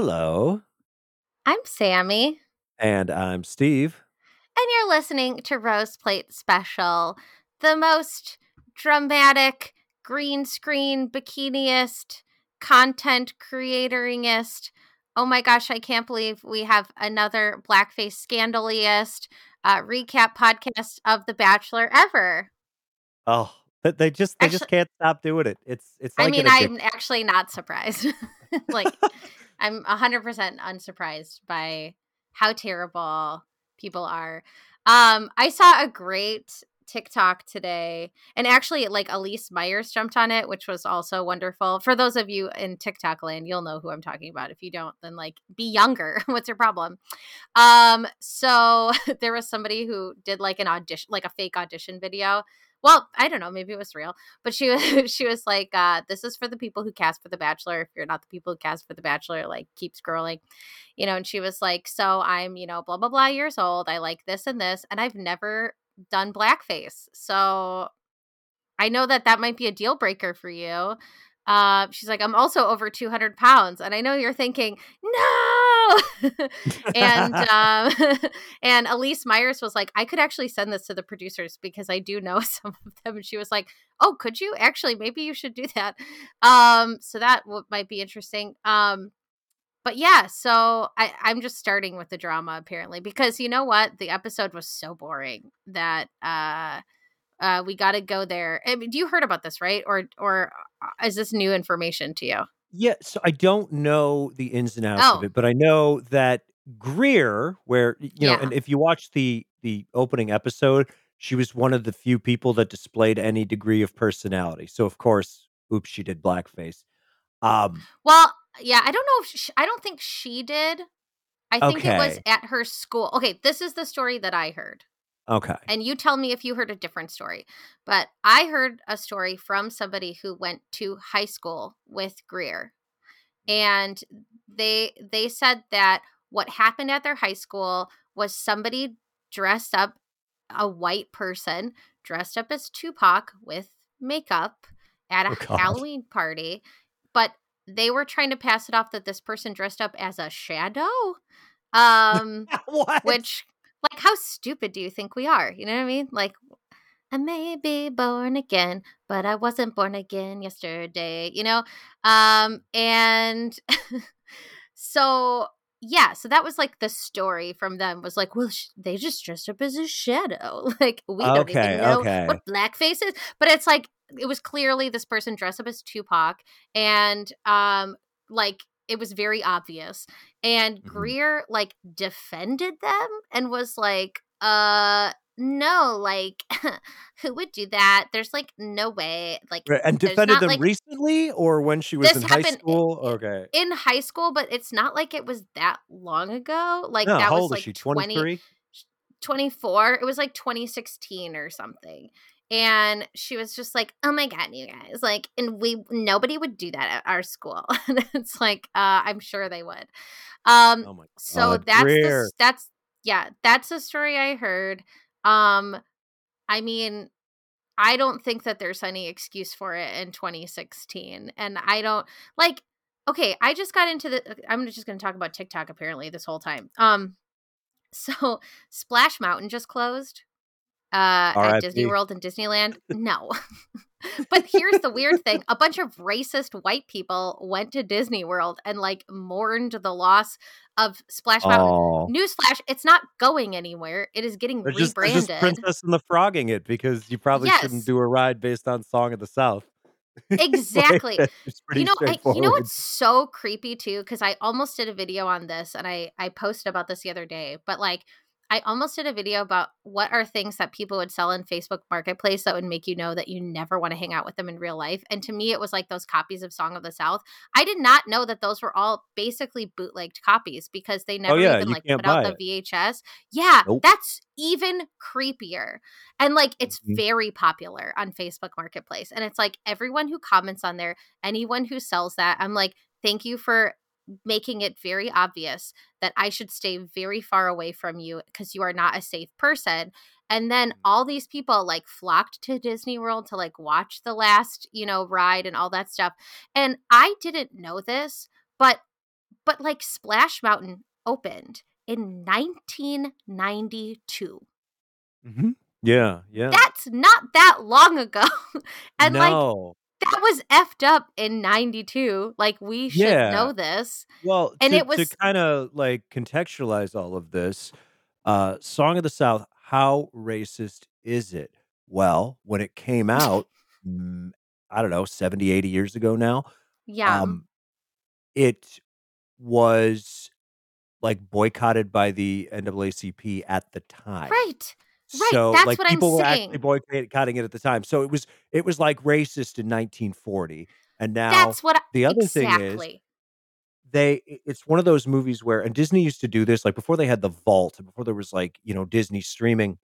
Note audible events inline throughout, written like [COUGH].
Hello. I'm Sammy. And I'm Steve. And you're listening to Rose Plate Special, the most dramatic, green screen, bikiniest, content creatoringest. Oh my gosh, I can't believe we have another blackface scandaliest uh, recap podcast of The Bachelor ever. Oh, but they just they actually, just can't stop doing it. It's it's. Like I mean, I'm actually not surprised. [LAUGHS] like, [LAUGHS] I'm hundred percent unsurprised by how terrible people are. Um, I saw a great TikTok today, and actually, like Elyse Myers jumped on it, which was also wonderful. For those of you in TikTok land, you'll know who I'm talking about. If you don't, then like be younger. [LAUGHS] What's your problem? Um, so [LAUGHS] there was somebody who did like an audition, like a fake audition video well i don't know maybe it was real but she was [LAUGHS] she was like uh this is for the people who cast for the bachelor. If you're not the people who cast for the bachelor like keep scrolling. You know and she was like so i'm you know blah blah blah years old. I like this and this and i've never done blackface. So i know that that might be a deal breaker for you uh, she's like, I'm also over 200 pounds. And I know you're thinking, no. [LAUGHS] and [LAUGHS] um, [LAUGHS] and Elyse Myers was like, I could actually send this to the producers because I do know some of them. And she was like, Oh, could you actually? Maybe you should do that. Um, so that w- might be interesting. Um, but yeah, so I, I'm just starting with the drama apparently because you know what? The episode was so boring that uh uh, we got to go there. I mean, do you heard about this, right? Or or uh, is this new information to you? Yeah, so I don't know the ins and outs oh. of it, but I know that Greer, where you know, yeah. and if you watch the the opening episode, she was one of the few people that displayed any degree of personality. So of course, oops, she did blackface. Um, well, yeah, I don't know if she, I don't think she did. I think okay. it was at her school. Okay, this is the story that I heard. Okay. And you tell me if you heard a different story. But I heard a story from somebody who went to high school with Greer. And they they said that what happened at their high school was somebody dressed up a white person dressed up as Tupac with makeup at a oh, Halloween party, but they were trying to pass it off that this person dressed up as a shadow [LAUGHS] um which like how stupid do you think we are? You know what i mean? Like i may be born again but i wasn't born again yesterday you know? Um and [LAUGHS] so yeah so that was like the story from them was like well sh- they just dressed up as a shadow. [LAUGHS] Like we okay, don't even know okay. what blackface is. But it's like it was clearly this person dressed up as tupac and um like it was very obvious and mm-hmm. greer like defended them and was like uh no like [LAUGHS] who would do that? There's like no way like right. and defended them like, recently or when she was in high school? okay. in high school but it's not like it was that long ago like no, that was like she? 23 24 it was like 2016 or something and she was just like oh my god you guys like and we nobody would do that at our school. [LAUGHS] And it's like uh i'm sure they would. Um oh so that's the, that's yeah that's the story i heard. Um i mean i don't think that there's any excuse for it in 2016 and i don't like okay i just got into the i'm just going to talk about tiktok apparently this whole time. Um [LAUGHS] so splash mountain just closed uh, at Disney World and Disneyland? No. [LAUGHS] but here's the weird thing a bunch of racist white people went to Disney World and like mourned the loss of Splash Mountain. Oh. Newsflash, it's not going anywhere. It is getting they're rebranded. Just, just Princess and the Frogging it because you probably yes. shouldn't do a ride based on Song of the South. [LAUGHS] Exactly. you know, I, you know what's so creepy too? Because I almost did a video on this and I I posted about this the other day, but like I almost did a video about what are things that people would sell in Facebook Marketplace that would make you know that you never want to hang out with them in real life. And to me, it was like those copies of Song of the South. I did not know that those were all basically bootlegged copies because they oh, never oh, yeah, even like put out the VHS. Yeah, nope. that's even creepier. And like it's mm-hmm. very popular on Facebook Marketplace. And it's like everyone who comments on there, anyone who sells that, I'm like, thank you for making it very obvious that I should stay very far away from you because you are not a safe person. And then mm-hmm. all these people like flocked to Disney World to like watch the last, you know, ride and all that stuff. And I didn't know this, but but like Splash Mountain opened in 1992. Mm-hmm. Yeah, yeah. That's not that long ago. [LAUGHS] and no. like that was effed up in 92 like we should yeah. know this. Well and to, it was to kind of like contextualize all of this uh song of the south how racist is it? Well when it came out [LAUGHS] mm, i don't know 70 80 years ago now yeah. um it was like boycotted by the NAACP at the time. Right Right, so that's like what people I'm were saying. actually boycotting it at the time. So it was it was like racist in 1940, and now That's what I, the other exactly. thing is they it's one of those movies where and Disney used to do this like before they had the vault and before there was like you know Disney streaming.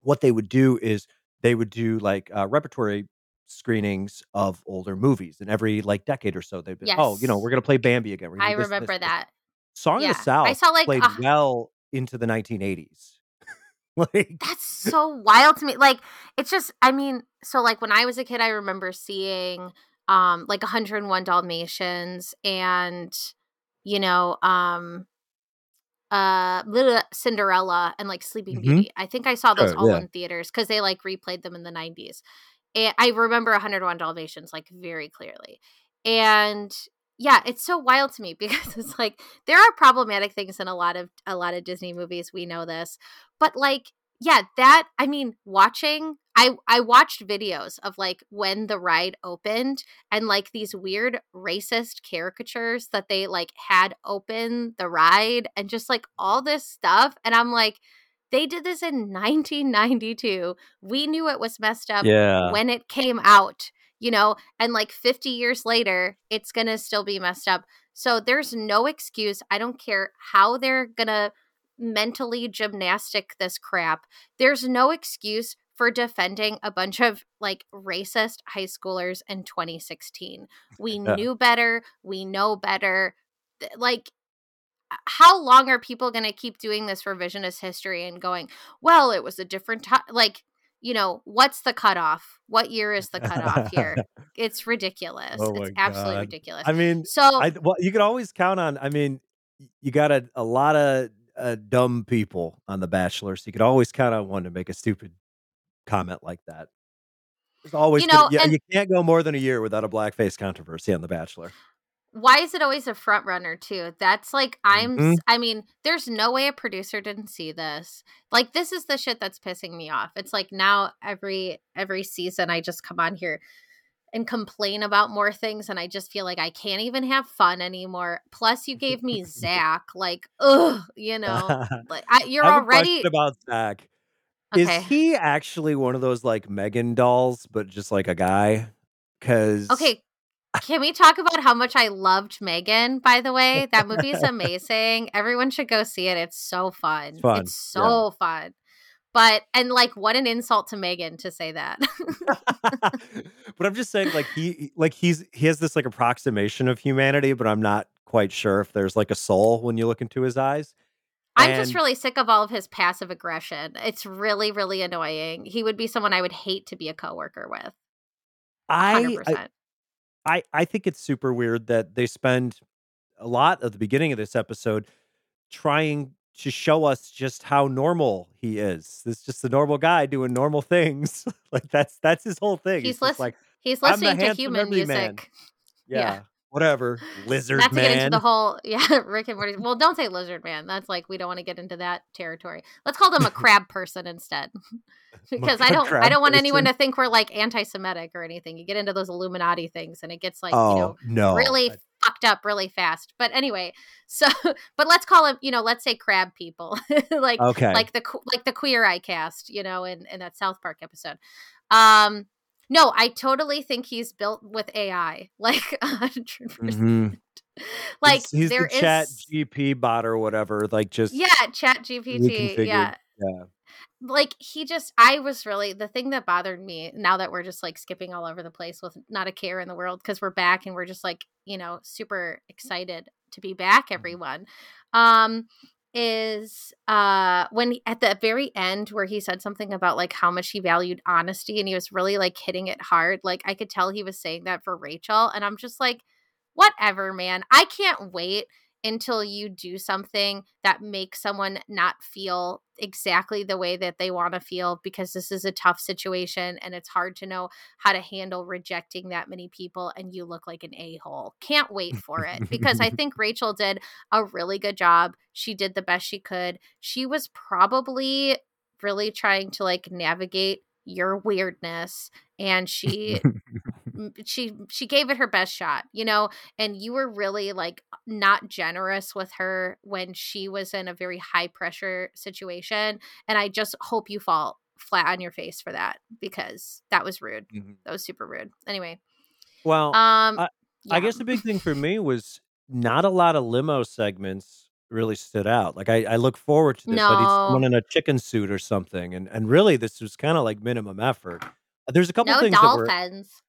What they would do is they would do like uh, repertory screenings of older movies, and every like decade or so they'd be oh you know we're gonna play Bambi again. I this, remember this, that. Song yeah. of the South I saw like played well into the 1980s. [LAUGHS] like that's so wild to me. Like it's just I mean, so like when I was a kid I remember seeing um like 101 Dalmatians and you know um uh little Cinderella and like Sleeping mm-hmm. Beauty. I think I saw those all yeah. in theaters cuz they like replayed them in the 90s. And I remember 101 Dalmatians like very clearly. And yeah it's so wild to me [LAUGHS] because it's like there are problematic things in a lot of a lot of disney movies we know this but like yeah that i mean watching i i watched videos of like when the ride opened and like these weird racist caricatures that they like had open the ride and just like all this stuff and i'm like they did this in [LAUGHS] 1992 we knew it was messed up yeah. when it came out you know, and like 50 years later, it's going to still be messed up. So there's no excuse. I don't care how they're going to mentally gymnastic this crap. There's no excuse for defending a bunch of like racist high schoolers in 2016. We [LAUGHS] yeah. knew better. We know better. Like, how long are people going to keep doing this revisionist history and going, well, it was a different time? Like, you know, what's the cutoff? What year is the cutoff here? [LAUGHS] it's ridiculous. Oh it's absolutely ridiculous. I mean, so I, well, you can always count on. I mean, you got a, a lot of uh, dumb people on The Bachelor, so you could always count on one to make a stupid comment like that. There's always, you know, gonna, and, you can't go more than a year without a blackface controversy on The Bachelor why is it always a front runner too? That's like i'm mm-hmm. i mean there's no way a producer didn't see this. Like this is the shit that's pissing me off. It's like now every every season i just come on here and complain about more things and i just feel like i can't even have fun anymore. Plus you gave me [LAUGHS] zach like ugh you know? [LAUGHS] Like I, you're I already about zach okay. is he actually one of those like megan dolls but just like a guy? Because okay can we talk about how much I loved Megan, by the way? [LAUGHS] That movie is amazing. Everyone should go see it. It's so fun. It's, fun. it's so yeah. fun. But and like what an insult to Megan to say that. [LAUGHS] but I'm just saying like he like he's he has this like approximation of humanity, but I'm not quite sure if there's like a soul when you look into his eyes. I'm and... just really sick of all of his passive aggression. It's really, really annoying. He would be someone I would hate to be a coworker with. 100%. I, I I I think it's super weird that they spend a lot of the beginning of this episode trying to show us just how normal he is. This just a normal guy doing normal things. [LAUGHS] like that's that's his whole thing. He's, he's like he's listening to human music. [LAUGHS] Yeah. yeah. Whatever. Lizard Not to man. get into the whole [LAUGHS] yeah, Rick and Morty. Well, don't say lizard man. That's like we don't want to get into that territory. Let's call them a crab person instead. [LAUGHS] because I don't I don't want person. anyone to think we're like anti-Semitic or anything. You get into those Illuminati things, and it gets like oh, you know no. really I... fucked up really fast. But anyway, [LAUGHS] so but let's call them you know let's say crab people like okay. like the like the queer eye cast you know in in that South Park episode. Um, no, I totally think he's built with AI, [LAUGHS] like 100 mm-hmm. [LAUGHS] Like he's, he's there the Chat GP bot or whatever. Like just yeah, Chat GPT. Yeah, yeah like he just i was really the thing that bothered me now that we're just like skipping all over the place with not a care in the world because we're back and we're just like you know super excited to be back mm-hmm. everyone um is uh when at the very end where he said something about like how much he valued honesty and he was really like hitting it hard like i could tell he was saying that for rachel and i'm just like whatever, man. I can't wait until you do something that makes someone not feel exactly the way that they want to feel because this is a tough situation and it's hard to know how to handle rejecting that many people and you look like an a-hole. Can't wait for it because I [LAUGHS] think Rachel did a really good job. She did the best she could. She was probably really trying to like navigate your weirdness and she she she gave it her best shot you know and you were really like not generous with her when she was in a very high pressure situation and i just hope you fall flat on your face for that because that was rude mm-hmm. that was super rude anyway well um I, yeah. I guess the big thing for me was not a lot of limo segments really stood out. Like I, I look forward to this. I need someone in a chicken suit or something. And and really this was kind of like minimum effort. There's a couple no things dolphins.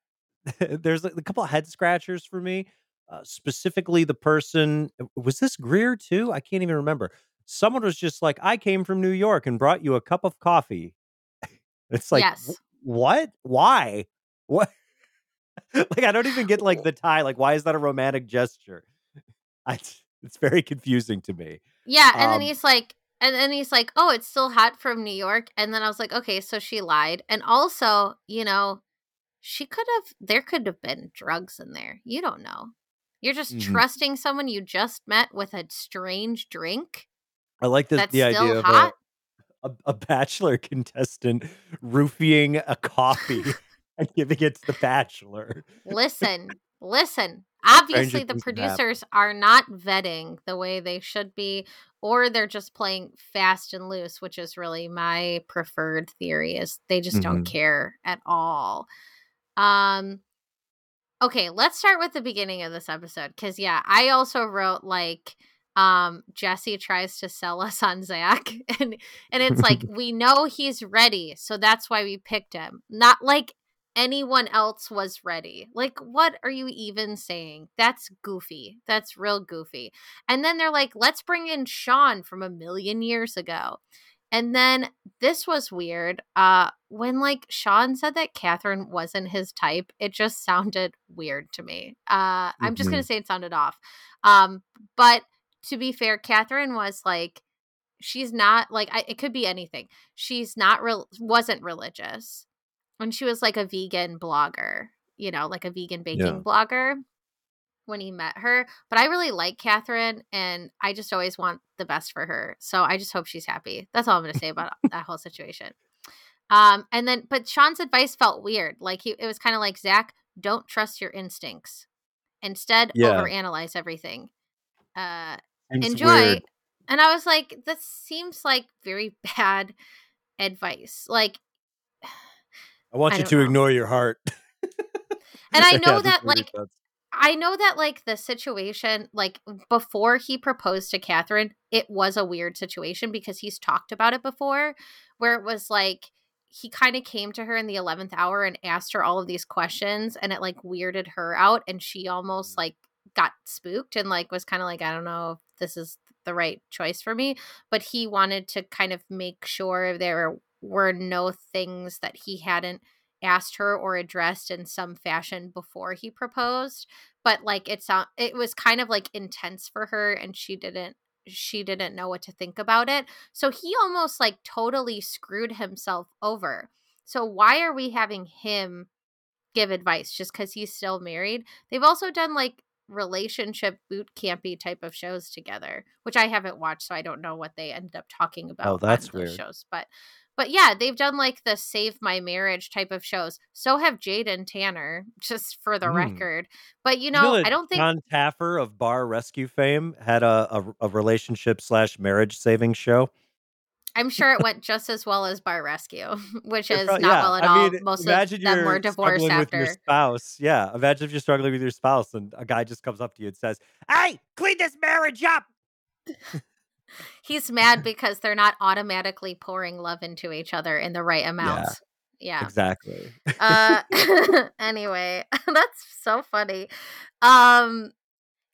[LAUGHS] there's a couple of head scratchers for me. Uh, specifically the person uh, was this Greer too? I can't even remember. Someone was just like, I came from New York and brought you a cup of coffee. [LAUGHS] it's like yes. what? Why? What? [LAUGHS] like I don't even get like the tie. Like, why is that a romantic gesture? I it's very confusing to me. Yeah, and um, then he's like, and then he's like, "Oh, it's still hot from New York." And then I was like, "Okay, so she lied." And also, you know, she could have. There could have been drugs in there. You don't know. You're just mm-hmm. trusting someone you just met with a strange drink. I like the, the idea hot? of a, a, a bachelor [LAUGHS] contestant roofing a coffee [LAUGHS] [LAUGHS] and giving it to the bachelor. Listen, listen obviously the producers are not vetting the way they should be or they're just playing fast and loose which is really my preferred theory is they just mm-hmm. don't care at all um okay let's start with the beginning of this episode because yeah i also wrote like um jesse tries to sell us on zach [LAUGHS] and and it's like [LAUGHS] we know he's ready so that's why we picked him not like anyone else was ready. Like, what are you even saying? That's goofy. That's real goofy. And then they're like, let's bring in Sean from a million years ago. And then this was weird. Uh, when like Sean said that Catherine wasn't his type, it just sounded weird to me. Uh, mm-hmm. I'm just gonna mm-hmm. say it sounded off. Um, but to be fair, Catherine was like, she's not like I, it could be anything. She's not real, wasn't religious when she was like a vegan blogger, you know, like a vegan baking yeah. blogger when he met her. But I really like Catherine and I just always want the best for her. So I just hope she's happy. That's all I'm gonna say about [LAUGHS] that whole situation. Um, and then but Sean's advice felt weird. Like he it was kind of like Zach, don't trust your instincts. Instead, yeah. overanalyze everything. Uh enjoy. Weird. And I was like, this seems like very [LAUGHS] bad advice. Like [SIGHS] I want I you to know. ignore your heart. [LAUGHS] and I know that like I know that like the situation like before he proposed to Catherine, it was a weird situation because he's talked about it before where it was like he kind of came to her in the 11th hour and asked her all of these questions and it like weirded her out and she almost mm. like got spooked and like was kind of like I don't know if this is the right choice for me but he wanted to kind of make sure there were no things that he hadn't asked her or addressed in some fashion before he proposed but like it's not it was kind of like intense for her and she didn't she didn't know what to think about it. So he almost like totally screwed himself over. So why are we having him give advice just because he's still married? They've also done like relationship boot campy type of shows together which i haven't watched so i don't know what they ended up talking oh, about oh that's weird. shows but but yeah, they've done like the save my marriage type of shows. So have Jade and Tanner, [LAUGHS] just for the mm. record. But you know, you know I don't think Jon Taffer of Bar Rescue fame had a, a, a relationship slash marriage saving show. I'm sure it went just as well as Bar Rescue, [LAUGHS] which is not yeah. well at I all. Mean, Most of them were divorced after. With your spouse, yeah. Imagine if you're struggling with your spouse and a guy just comes up to you and says, "Hey, clean this marriage up." [LAUGHS] He's mad because they're not automatically pouring love into each other in the right amount. Yeah. yeah. Exactly. uh [LAUGHS] [LAUGHS] anyway, [LAUGHS] that's so funny. Um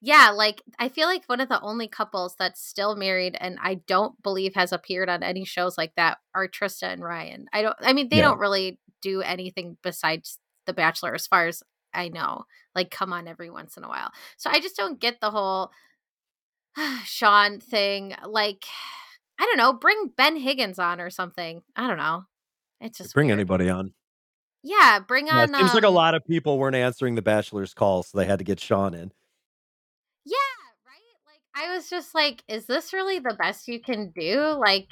yeah, like I feel like one of the only couples that's still married and I don't believe has appeared on any shows like that are Trista and Ryan. I don't I mean they yeah. don't really do anything besides The Bachelor as far as I know. Like, come on every once in a while. So I just don't get the whole [SIGHS] Sean thing. Like, I don't know, bring Ben Higgins on or something. I don't know. It's just bring weird. anybody on. Yeah, bring on. Yeah, it seems um, like a lot of people weren't answering the bachelor's call, so they had to get Sean in. Yeah, right. Like I was just like, is this really the best you can do? Like,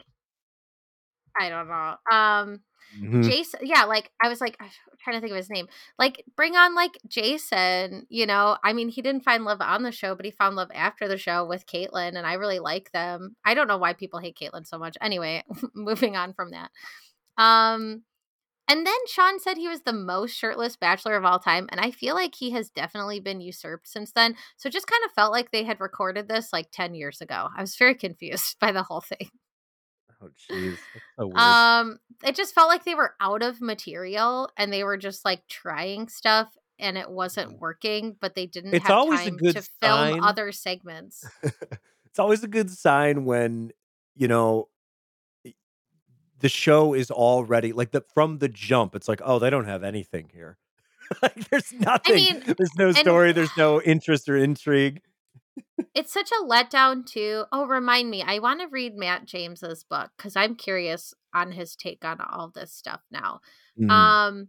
I don't know. Um, Mhm. Jason, yeah, like I was like [SIGHS] I'm trying to think of his name. Like bring on like Jason, you know. I mean, he didn't find love on the show, but he found love after the show with Kaitlyn, and I really like them. I don't know why people hate Kaitlyn so much. Anyway, [LAUGHS] moving on from that. Um and then Sean said he was the most shirtless bachelor of all time, and I feel like he has definitely been usurped since then. So just kind of felt like they had recorded this like 10 years ago. I was very [LAUGHS] confused by the whole thing. Oh, jeez. So. Um, it just felt like they were out of material and they were just like trying stuff and it wasn't working, but they didn't It's have always a good to film sign. other segments. [LAUGHS] it's always a good sign when, you know, the show is already like the from the jump, it's like, oh, they don't have anything here. [LAUGHS] like there's nothing. mean, there's no story, there's no interest or intrigue. It's such a letdown too. Oh, remind me, I want to read Matt James's book because I'm curious on his take on all this stuff now. Mhm. Um,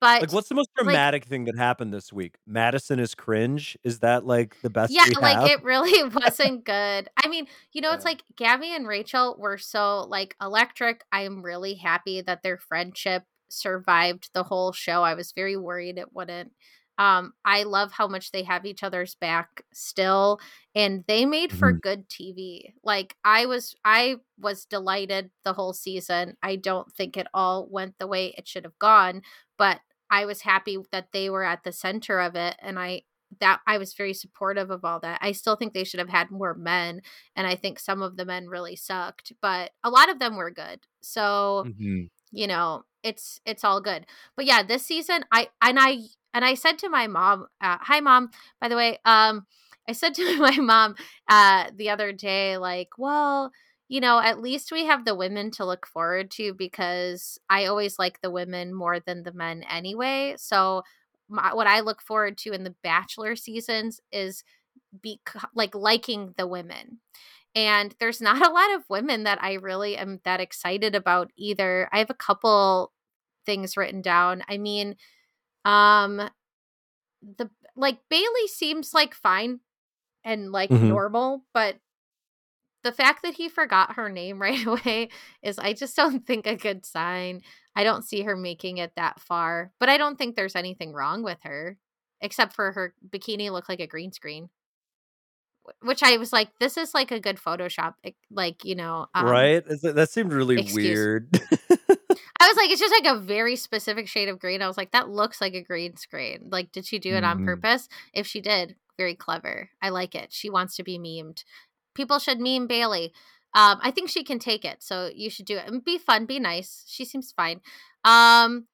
but like what's the most like- dramatic thing that happened this week? Madison is cringe. Is that like the best yeah [LAUGHS] like have? it really [LAUGHS] wasn't good i mean you know it's like gabby and rachel were so like electric i am really happy that their friendship survived the whole show i was very worried it wouldn't um i love how much they have each other's back still and they made for Mhm. good tv like i was i was delighted the whole season i don't think it all went the way it should have gone but i was happy that they were at the center of it and i that I was very supportive of all that. I still think they should have had more men, and I think some of the men really sucked, but a lot of them were good. So Mhm. you know, it's it's all good. But yeah, this season, I and I and I said to my mom, uh, "Hi, mom." By the way, um, I said to [LAUGHS] my mom uh, the other day, like, well. You know, at least we have the women to look forward to because I always like the women more than the men anyway. So my, what I look forward to in the Bachelor seasons is be like liking the women. And there's not a lot of women that I really am that excited about either. I have a couple things written down. I mean, um the like Bailey seems like fine and like Mhm. normal, but the fact that he forgot her name [LAUGHS] right away is I just don't think a good sign. I don't see her making it that far, but I don't think there's anything wrong with her except for her bikini looked like a green screen. Which I was like, this is like a good Photoshop, eh, like you know, um, right? That seemed really excuse- weird. [LAUGHS] I was like, it's just like a very specific shade of green. I was like, that looks like a green screen. Like, did she do it on Mhm. purpose? If she did, very clever. I like it. She wants to be memed. People should meme Bailey. Um, I think she can take it, so you should do it and be fun, be nice. She seems fine. Um,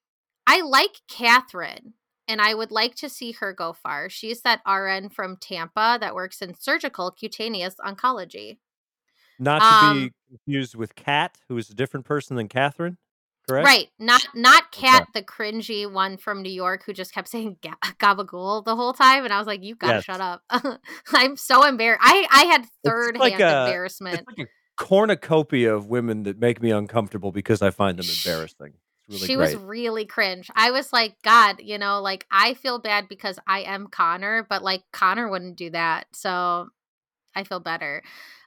I like Catherine, and I would like to see her go far. She's that RN from Tampa that works in surgical cutaneous oncology. Not to Um, be confused with Kat, who is a different person than Catherine. Correct. Right, not not Kat, Okay. the cringy one from New York who just kept [LAUGHS] saying ga- gabagool the whole time, and I was like, "You gotta Yes. shut up." [LAUGHS] I'm so embarrassed. I I had third like hand a- embarrassment. It's like a cornucopia of women that make me uncomfortable because I find them embarrassing. It's really she great. was really cringe. I was like, God, you know, like I feel bad because I am Connor, but like Connor wouldn't do that, so I feel better.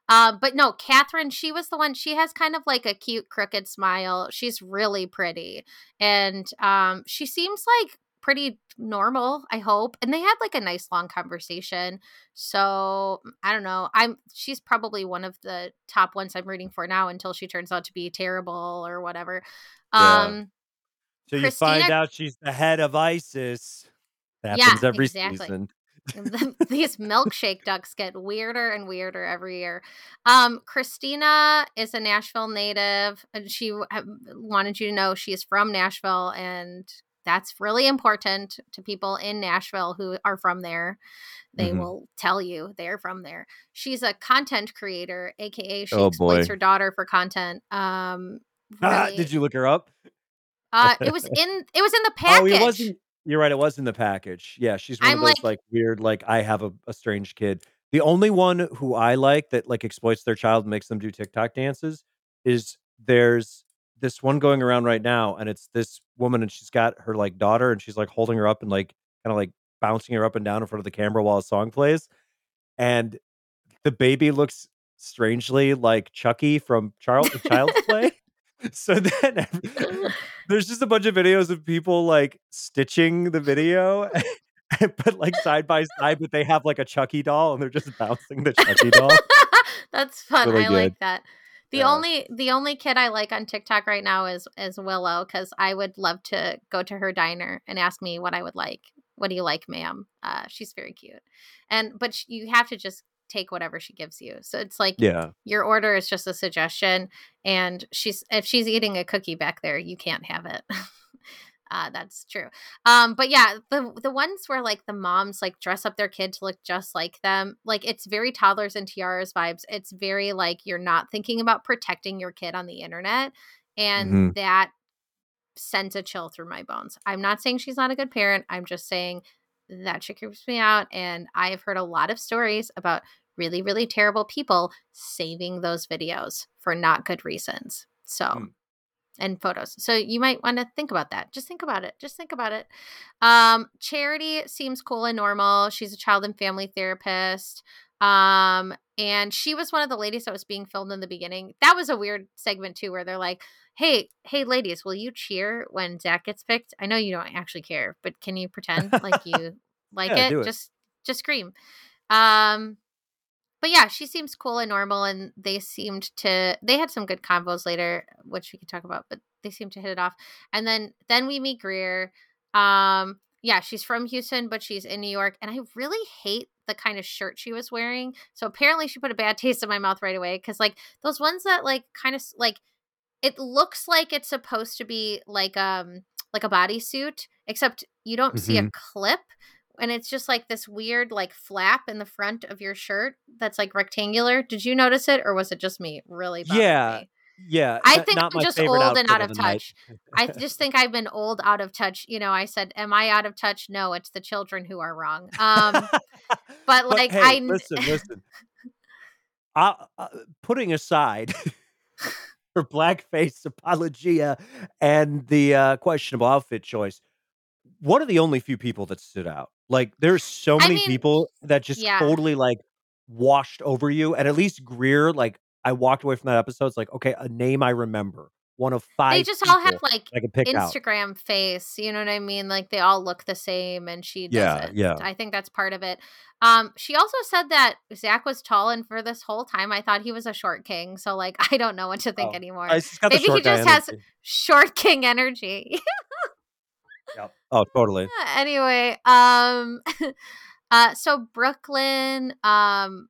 Um, but no, Catherine, she was the one. She has kind of like a cute crooked smile. She's really pretty, and um, she seems like pretty normal. I hope. And they had like a nice long conversation. So I don't know. I'm. She's probably one of the top ones I'm rooting for now until she turns out to be terrible or whatever. Yeah. Um, so you find out she's the head of ISIS. Yeah, Happens every exactly. season. [LAUGHS] these milkshake ducks get weirder and weirder every year. Um, Christina is a Nashville native, and she wanted you to know she is from Nashville, and that's really important to people in Nashville who are from there. They Mhm. will tell you they're from there. She's a content creator, aka she Oh, exploits boy. her daughter for content. Um, Ah, [LAUGHS] really- did you look her up? Uh, it [LAUGHS] was in it was in the package. Oh, it wasn't. You're right. It was in the package. Yeah, she's one I'm of those like, like, weird, like I have a, a strange kid. The only one who I like that like exploits their child and makes them do TikTok dances is there's this one going around right now, and it's this woman, and she's got her like daughter, and she's like holding her up and like kind of like bouncing her up and down in front of the camera while a song plays, and the baby looks strangely like Chucky from Charles the Child's Play. [LAUGHS] so then [LAUGHS] there's just a bunch of videos of people like stitching the video [LAUGHS] but like side by side but they have like a chucky doll and they're just bouncing the chucky doll. That's fun really i good. like that. The yeah. only the only kid i like on tiktok right now is is willow because i would love to go to her diner and ask me what i would like. What do you like ma'am? Uh, she's very cute. And but you have to just take whatever she gives you. So it's like yeah. your order is just a suggestion and she's if she's eating a cookie back there, you can't have it. uh, [LAUGHS] that's true. Um, but yeah, the the ones where like the moms like dress up their kid to look just like them, like it's very toddlers and tiaras vibes. It's very like you're not thinking about protecting your kid on the internet, and mm-hmm. that sends a chill through my bones. I'm not saying she's not a good parent. I'm just saying that shit creeps me out. And I have heard a lot of stories about really, really terrible people saving those videos for not good reasons. So, mm. and photos. So you might want to think about that. Just think about it. Just think about it. Um, Charity seems cool and normal. She's a child and family therapist. Um, and she was one of the ladies that was being filmed in the beginning. That was a weird segment too, where they're like, "Hey, hey, ladies, will you cheer when Zach gets picked? I know you don't actually care, but can you pretend like [LAUGHS] you like yeah, it? it? Just, just scream." Um, but yeah, she seems cool and normal, and they seemed to. They had some good combos later, which we can talk about, but they seemed to hit it off. And then, then we meet Greer. Um, yeah, she's from Houston, but she's in New York. And I really hate the kind of shirt she was wearing. So apparently she put a bad [LAUGHS] taste in my mouth right away. Cause like those ones that like kind of like it looks like it's supposed to be like um like a bodysuit, except you don't mm-hmm. see a mm-hmm. clip. And it's just like this weird like flap in the front of your shirt that's like rectangular. Did you notice it or was it just me? Really? Yeah. Me? Yeah, I think I'm just old and out of, of touch. I just think I've been old, out of touch. You know, I said, "Am I out of touch?" No, it's the children who are wrong. Um, [LAUGHS] but like, but, hey, I listen, listen. uh, putting aside [LAUGHS] her blackface apologia and the uh, questionable outfit choice, one of the only few people that stood out. Like, there's so many I mean, people that just yeah. totally like washed over you, and at least Greer, like I walked away from that episode. It's like, okay, a name I remember. One of five. They just all have like Instagram out. face. You know what I mean? Like they all look the same, and she yeah, yeah. I think that's part of it. Um, she also said that Zach was tall, and for this whole time, I thought he was a short king. So like, [LAUGHS] I don't know what to think oh, anymore. Maybe he just has short king energy. [LAUGHS] yep. Oh, totally. Anyway, um, [LAUGHS] uh, so Brooklyn, um,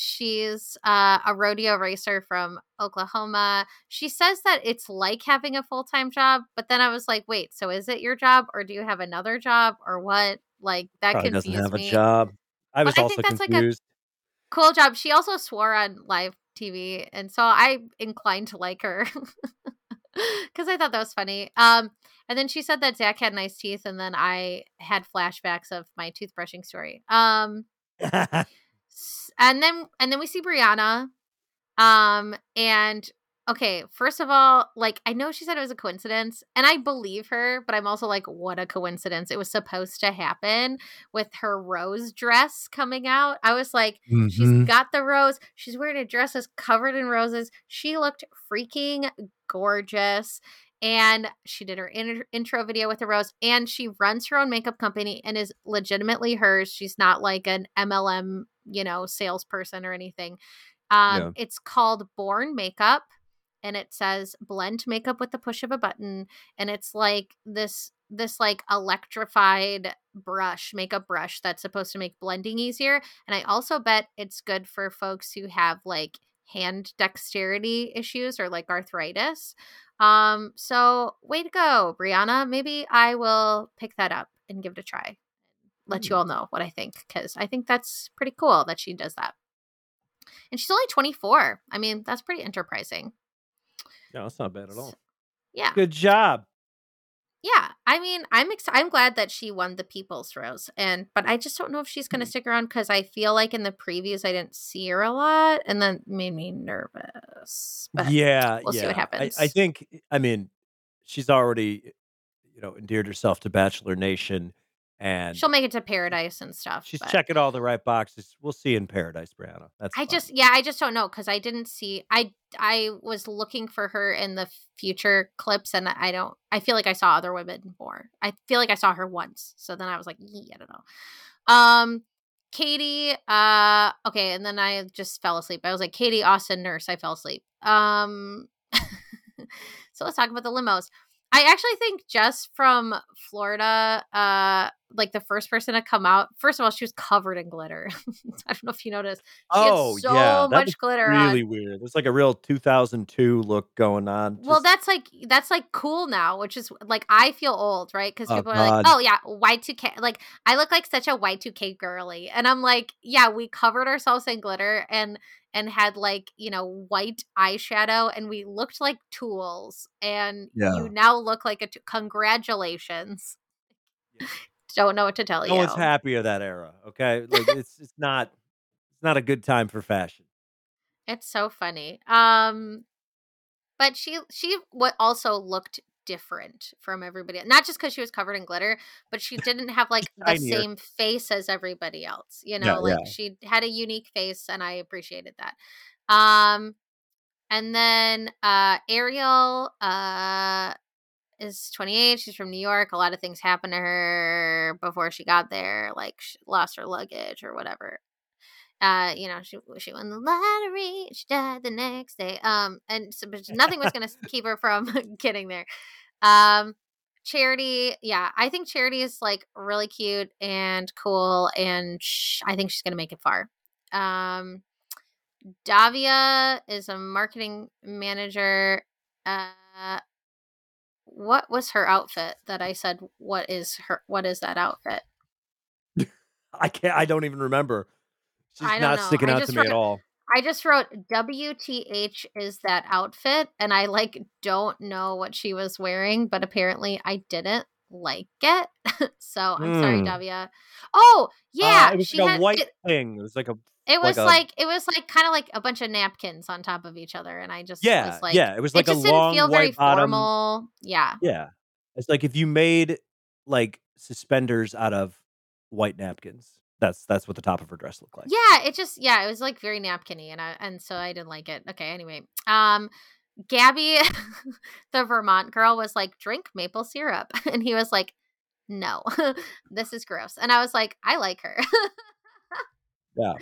She's uh, a rodeo racer from Oklahoma. She says that it's like having a full time job, but then I was like, wait, so is it your job or do you have another job or what? Like that Probably confused doesn't have me. a job. I was but also I think confused. That's like a cool job. She also swore on live TV, and so I inclined to like her [LAUGHS] because I thought that was funny. Um, and then she said that Zach had nice teeth, and then I had flashbacks of my toothbrushing story. Um, [LAUGHS] [LAUGHS] and then and then we see Brianna. Um, and okay, first of all, like I know she said it was a coincidence, and I believe her, but I'm also like, what a coincidence. It was supposed to happen with her rose dress coming out. I was like, mm-hmm. she's got the rose, she's wearing a dress that's covered in roses. She looked freaking gorgeous and she did her in- intro video with a rose and she runs her own makeup company and is legitimately hers she's not like an mlm you know, salesperson or anything. Um, yeah. It's called Born Makeup, and it says blend makeup with the push of a button, and it's like this this like electrified brush makeup brush that's supposed to make blending easier and i also bet it's good for folks who have like hand dexterity issues or like arthritis um so way to go brianna maybe i will pick that up and give it a try let you mm. all know what I think because I think that's pretty cool that she does that. And she's only 24. I mean, that's pretty enterprising. Yeah, that's not bad at all. Yeah. Good job. yeah, I mean, I'm ex- I'm glad that she won the People's Rose, and but I just don't know if she's going to mm. stick around because I feel like in the previews I didn't see her a lot, and that made me nervous. But yeah, we'll yeah. see what happens. I, I think, I mean, she's already, you know, endeared herself to Bachelor Nation and she'll make it to paradise and stuff. She's but... checking all the right boxes. We'll see in paradise, Brianna. That's I fun. just yeah, I just don't know because I didn't see I I was looking for her in the future clips and I don't I feel like I saw other women more. I feel like I saw her once. So then I was like, I don't know. Um Katie, uh okay, and then I just fell asleep. I was like, Kaity Austin nurse, I fell asleep. Um [LAUGHS] so let's talk about the limos. I actually think Jess from Florida, uh, like the first person to come out. First of all, she was covered in glitter. [LAUGHS] I don't know if you noticed. She oh, so yeah, much glitter. Really on. weird. It's like a real 2002 look going on. Just... Well, that's like that's like cool now, which is like I feel old, right? Because oh, people God. are like, "Oh yeah, Y two K." Like I look like such a Y two K girly, and I'm like, "Yeah, we covered ourselves in glitter and." And had like you know white eyeshadow and we looked like tools and yeah. you now look like a t- congratulations. Yeah. [LAUGHS] don't know what to tell no you. no one's happy of that era okay? Like it's it's not it's not a good time for fashion. It's so funny. Um but she she what also looked different from everybody not just because she was covered in glitter but she [LAUGHS] didn't have like the same face as everybody else you know yeah, like yeah. she had a unique face and i appreciated that. Um and then uh ariel uh is 28 she's from new york a lot of things happened to her before she got there like she lost her luggage or whatever uh, you know, she she won the lottery. She died the next day. Um, and so nothing was gonna [LAUGHS] keep her from [LAUGHS] getting there. Um, Charity, yeah, I think Charity is like really cute and cool, and sh- I think she's gonna make it far. Um, Davia is a marketing manager. Uh, what was her outfit that I said? What is her? What is that outfit? [LAUGHS] I can't. I don't even remember. She's not know. sticking out to me at all. I just wrote WTH is that outfit and I like don't know what she was wearing, but apparently I didn't like it. [LAUGHS] so I'm mm. sorry, hmm. Davia. Oh, yeah. Uh, it was she like had, a white it, thing. It was like a it was like, like a, it was like kind of like a bunch of napkins on top of each other, and I just yeah was like yeah it was like it a just long didn't feel very bottom. formal. Yeah, yeah. It's like if you made like suspenders out of white napkins. That's that's what the top of her dress looked like. Yeah, it just yeah, it was like very napkiny, and I and so I didn't like it. Okay, anyway, um, Gabby, [LAUGHS] the Vermont girl, was like, drink maple syrup, [LAUGHS] and he was like, no, [LAUGHS] this is gross, and I was like, I like her. yeah,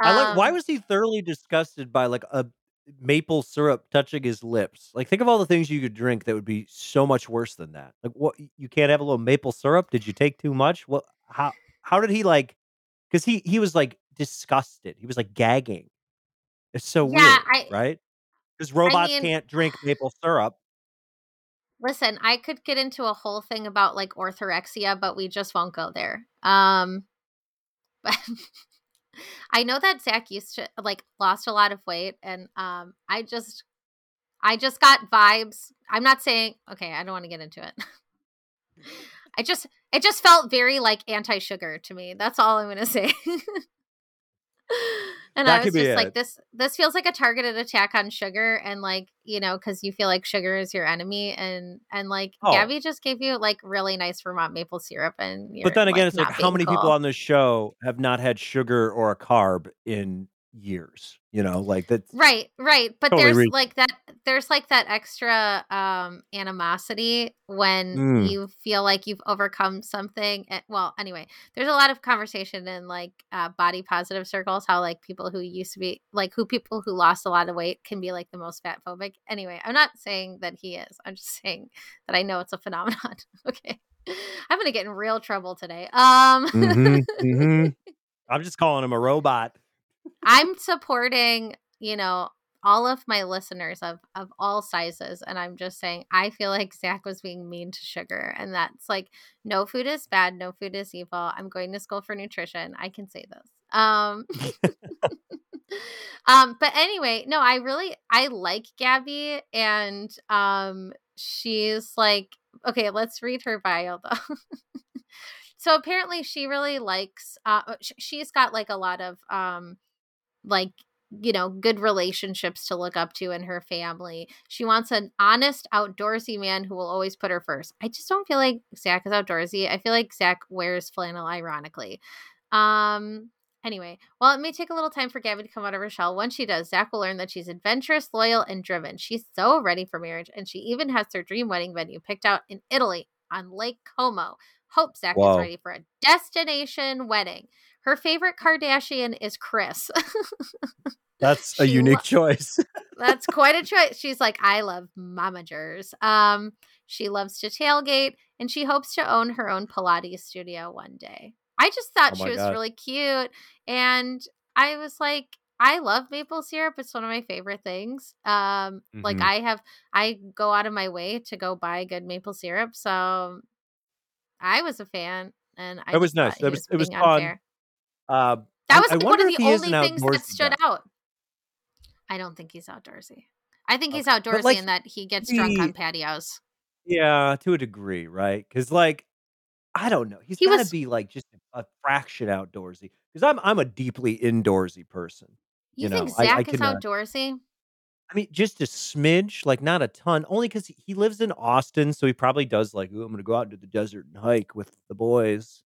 I like. Why um was he thoroughly disgusted by like a maple syrup touching his lips? Like, think of all the things you could drink that would be so much worse than that. Like, what you can't have a little maple syrup? Did you take too much? What? How? How did he like? Because he he was like disgusted. He was like gagging. It's so yeah, weird, I, right? Because robots I mean, can't drink maple syrup. Listen, I could get into a whole thing about like orthorexia, but we just won't go there. Um, [LAUGHS] but I know that Zach used to like lost a lot of weight, and um, I just, I just got vibes. I'm not saying okay. I don't want to get into it. [LAUGHS] I just it just felt very like anti-sugar to me. That's all I'm gonna [LAUGHS] say. and that I was just like this this feels like a targeted attack on sugar and like you know because you feel like sugar is your enemy and and like oh. Gabby just gave you like really nice Vermont maple syrup and but then again like, it's like how many cool. people on this show have not had sugar or a carb in years you know like that right right but totally there's like that there's like that extra um animosity when mm. you feel like you've overcome something and, well anyway there's a lot of conversation in like uh, body positive circles how like people who used to be like who people who lost a lot of weight can be like the most fat phobic anyway i'm not saying that he is i'm just saying that i know it's a phenomenon [LAUGHS] okay i'm gonna get in real trouble today um mm-hmm, [LAUGHS] mm-hmm. i'm just calling him a robot I'm supporting, you know, all of my listeners of of all sizes and i'm just saying i feel like zach was being mean to sugar and that's like no food is bad no food is evil i'm going to school for nutrition i can say this um [LAUGHS] [LAUGHS] um but anyway no i really i like gabby and um she's like okay, let's read her bio though. [LAUGHS] so apparently she really likes uh she's got like a lot of um like you know, good relationships to look up to in her family. She wants an honest, outdoorsy man who will always put her first. I just don't feel like Zach is outdoorsy. I feel like Zach wears flannel, ironically. Um, Anyway, while it may take a little time for Gabby to come out of her shell, once she does, Zach will learn that she's adventurous, loyal, and driven. She's so ready for marriage, and she even has her dream wedding venue picked out in Italy on Lake Como. Hope Zach Whoa. is ready for a destination wedding. Her favorite Kardashian is Kris. [LAUGHS] That's a unique lo- choice. [LAUGHS] that's quite a choice. She's like, I love momagers. Um, she loves to tailgate, and she hopes to own her own Pilates studio one day. I just thought oh she was God. really cute. And I was like, I love maple syrup. It's one of my favorite things. Um, mm-hmm. like I have, I go out of my way to go buy good maple syrup. So I was a fan, and I it was nice. It was, was it was fun. Uh, that was I, like I one of the only things that stood guy. out. I don't think he's outdoorsy. I think he's okay. outdoorsy like, in that he gets drunk on patios. Yeah, to a degree, right? Because like I don't know. He's he got to be like just a fraction outdoorsy because I'm I'm a deeply indoorsy person. You, you think know? Zach I, I is outdoorsy? I mean, just a smidge, like not a ton, only because he lives in Austin, so he probably does like, "Ooh, I'm going to go out into the desert and hike with the boys,"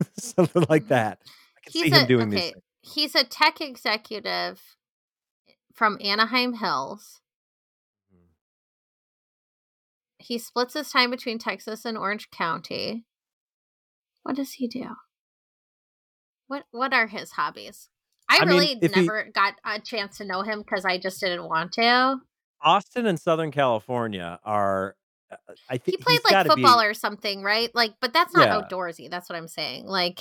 [LAUGHS] something like [LAUGHS] that. Can he's see him a, doing okay. These He's a tech executive from Anaheim Hills. Mm-hmm. He splits his time between Texas and Orange County. What does he do? What What are his hobbies? I, I really mean, never he, got a chance to know him because I just didn't want to. Austin and Southern California are. Uh, I think he played like football be, or something, right? Like, but that's not yeah. outdoorsy. That's what I'm saying. Like,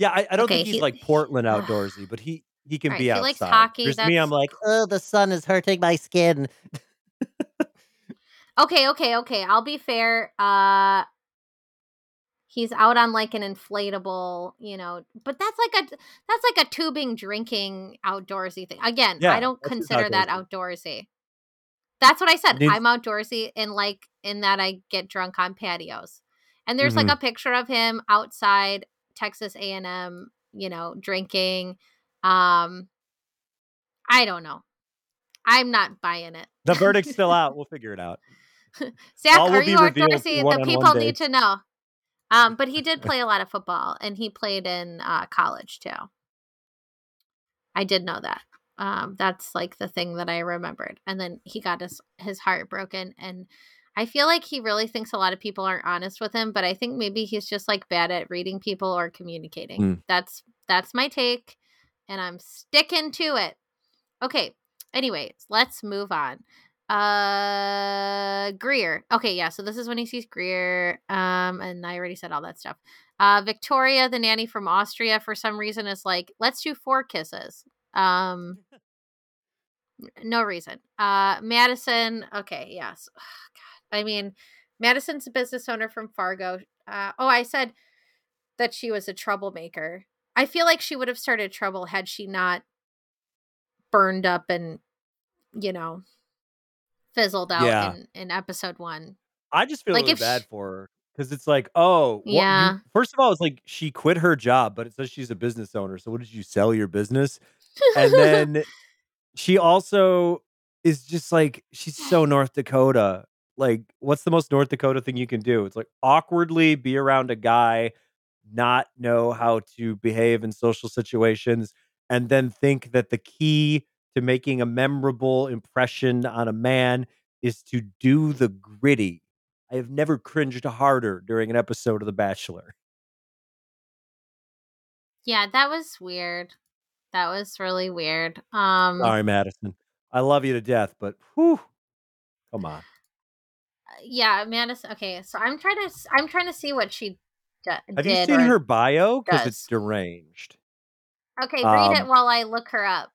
yeah, I, I don't okay, think he's he, like Portland [SIGHS] outdoorsy, but he he can right, be outside. He likes hockey. There's me, I'm like, oh, the sun is hurting my skin. [LAUGHS] okay, okay, okay. I'll be fair. Uh he's out on like an inflatable, you know, but that's like a that's like a tubing drinking outdoorsy thing. Again, yeah, I don't consider that outdoorsy. That's what I said. I'm outdoorsy in like in that I get drunk on patios. And there's mm-hmm. like a picture of him outside Texas A&M, you know, drinking um I don't know. I'm not buying it. The verdict's still [LAUGHS] out. We'll figure it out. Zach, are you outdoorsy? The people need to know. Um, but he did [LAUGHS] play a lot of football, and he played in uh, college too. I did know that. Um, that's like the thing that I remembered. And then he got his his heart broken, and I feel like he really thinks a lot of people aren't honest with him. But I think maybe he's just like bad at reading people or communicating. Mm. That's that's my take, and I'm sticking to it. Okay. Anyways, let's move on. Uh, Greer. Okay, yeah. So this is when he sees Greer. Um, and I already said all that stuff. Uh, Victoria, the nanny from Austria, for some reason is like, let's do four kisses. Um, [LAUGHS] no reason. Uh, Madison. Okay, yes. God. I mean, Madison's a business owner from Fargo. Uh, oh, I said that she was a troublemaker. I feel like she would have started trouble had she not burned up and, you know, fizzled out yeah. in, in episode one. I just feel like really bad she... for her because it's like, oh, yeah. you, first of all, it's like she quit her job, but it says she's a business owner. So what did you sell your business? And [LAUGHS] then she also is just like she's so North Dakota. Like, what's the most North Dakota thing you can do? It's like awkwardly be around a guy, not know how to behave in social situations, and then think that the key to making a memorable impression on a man is to do the gritty. I have never cringed harder during an episode of The Bachelor. Yeah, that was weird. That was really weird. Um Sorry, Madison. I love you to death, but whew, come on. Yeah, Madison. Okay, so I'm trying to I'm trying to see what she d- Have you seen her bio? Because it's deranged. Okay, read um, it while I look her up.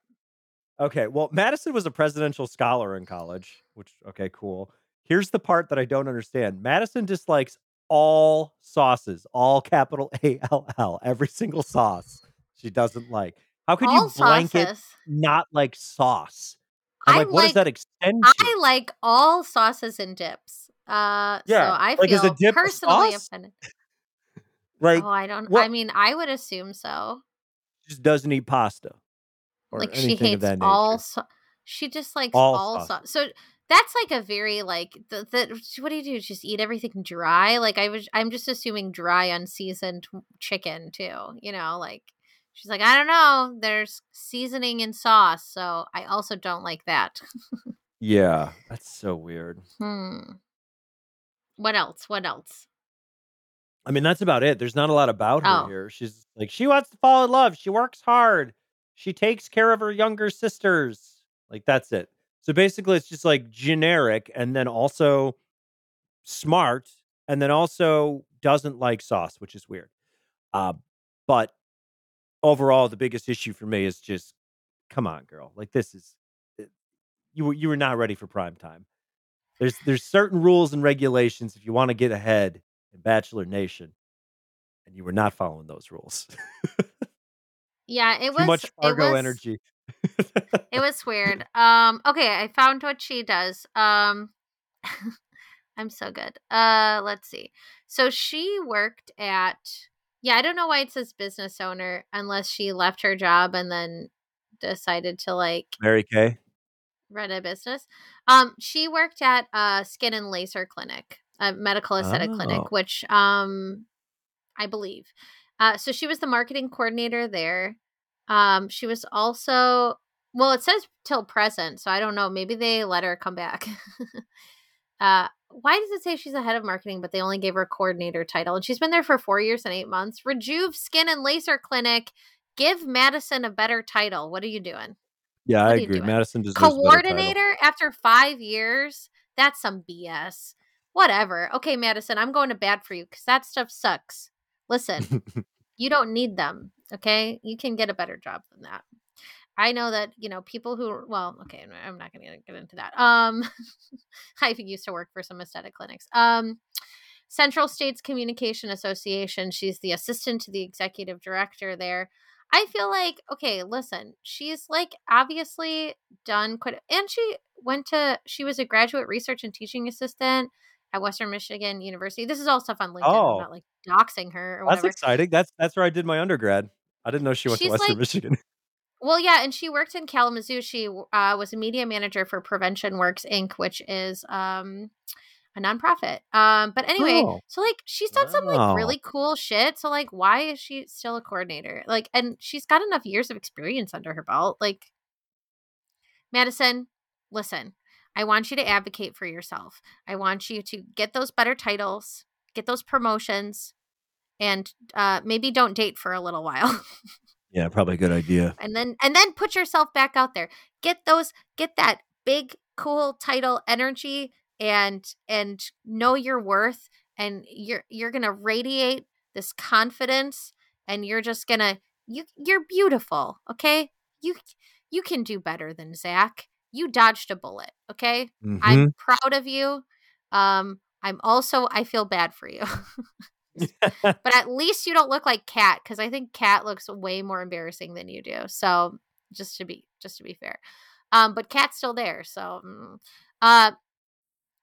Okay, well, Madison was a presidential scholar in college, which okay, cool. Here's the part that I don't understand. Madison dislikes all sauces, all capital [LAUGHS] A L L, every single sauce she doesn't like. How could all you blanket sauces. not like sauce? I'm like, what like, does that extend to? I like all sauces and dips. Uh, yeah, so I like, feel personally offended. like, oh, I don't. What? I mean, I would assume so. She just doesn't eat pasta. Or like she hates all. So- she just likes all, all sauce. sauce. So that's like a very like the, the what do you do? Just eat everything dry? Like I was, I'm just assuming dry, unseasoned chicken too. You know, like she's like, I don't know. There's seasoning and sauce, so I also don't like that. yeah, that's so weird. Hmm. What else? What else? I mean, that's about it. There's not a lot about her oh. here. She's like, she wants to fall in love. She works hard. She takes care of her younger sisters. Like, that's it. So basically, it's just like generic and then also smart and then also doesn't like sauce, which is weird. Uh, but overall, the biggest issue for me is just, come on, girl. Like, this is, eh, you, you were not ready for prime time. There's there's certain rules and regulations if you want to get ahead in Bachelor Nation, and you were not following those rules. [LAUGHS] yeah, it was Too much Fargo was, energy. it [LAUGHS] was weird. Um, okay, I found what she does. Um, [LAUGHS] I'm so good. Uh, let's see. So she worked at yeah, I don't know why it says business owner unless she left her job and then decided to like Mary Kay run a business. Um, she worked at a skin and laser clinic, a medical aesthetic oh. clinic, which um, I believe. Uh, so she was the marketing coordinator there. Um, she was also well, it says till present, so I don't know. Maybe they let her come back. [LAUGHS] uh, why does it say she's the head of marketing, but they only gave her a coordinator title? And she's been there for four years and eight months. Rejuve Skin and Laser Clinic. Give Madison a better title. What are you doing? Yeah, what I agree. Madison deserves coordinator after five years. That's some BS. Whatever. Okay, Madison, I'm going to bat for you because that stuff sucks. Listen, [LAUGHS] you don't need them. Okay, you can get a better job than that. I know that you know people who. Well, okay, I'm not going to get into that. Um, [LAUGHS] I used to work for some aesthetic clinics. Um, Central States Communication Association. She's the assistant to the executive director there. I feel like okay, listen, she's like obviously done quite and she went to she was a graduate research and teaching assistant at Western Michigan University. This is all stuff on LinkedIn. Oh. I'm not like doxing her or whatever. That's exciting. That's that's where I did my undergrad. I didn't know she went she's to Western like, Michigan. [LAUGHS] Well, yeah, and she worked in Kalamazoo. She uh, was a media manager for Prevention Works Inc., which is um, a nonprofit. Um, but anyway, oh. so like she's done wow. some like really cool shit. So like, why is she still a coordinator? Like, and she's got enough years of experience under her belt. Like, Madison, listen, I want you to advocate for yourself. I want you to get those better titles, get those promotions, and uh, maybe don't date for a little while. [LAUGHS] yeah, probably a good idea. And then and then put yourself back out there. Get those, get that big cool title energy and and know your worth and you're you're gonna radiate this confidence and you're just gonna you you're beautiful okay? You you can do better than zach. You dodged a bullet okay? Mm-hmm. i'm proud of you. Um i'm also i feel bad for you. [LAUGHS] [LAUGHS] But at least you don't look like Cat because i think Cat looks way more embarrassing than you do so just to be just to be fair. Um but Cat's still there so mm. uh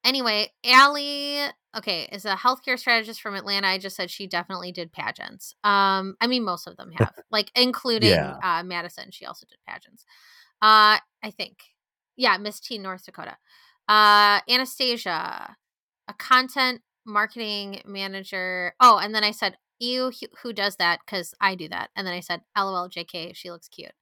Anyway, Allie, okay, is a healthcare strategist from Atlanta. I just said she definitely did pageants. Um, I mean, most of them have, [LAUGHS] like, including yeah. uh, Madison. She also did pageants. Uh, I think, yeah, Miss Teen North Dakota. Uh, Anastasia, a content marketing manager. Oh, and then I said, "You who does that?" Because I do that. And then I said, "LOL, JK, she looks cute."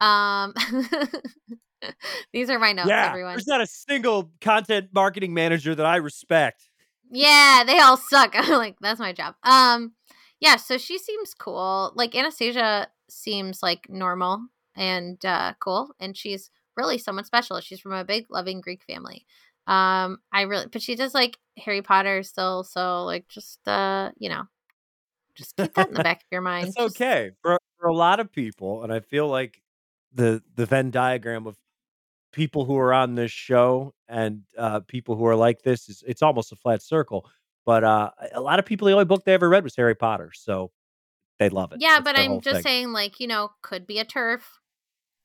Um, [LAUGHS] [LAUGHS] These are my notes, yeah, everyone. There's not a single content marketing manager that I respect. Yeah, they all suck. [LAUGHS] I'm like, that's my job. Um, yeah, so she seems cool. Like Anastasia seems like normal and uh cool, and she's really someone special. She's from a big loving Greek family. Um, I really but she does like Harry Potter still, so like just uh, you know, just keep that in the back of your [LAUGHS] mind. It's okay. For for a lot of people, and I feel like the the Venn diagram of people who are on this show and uh, people who are like this is it's almost a flat circle. But uh, a lot of people, the only book they ever read was Harry Potter, so they love it. Yeah, That's but I'm just thing. saying, like you know, could be a turf,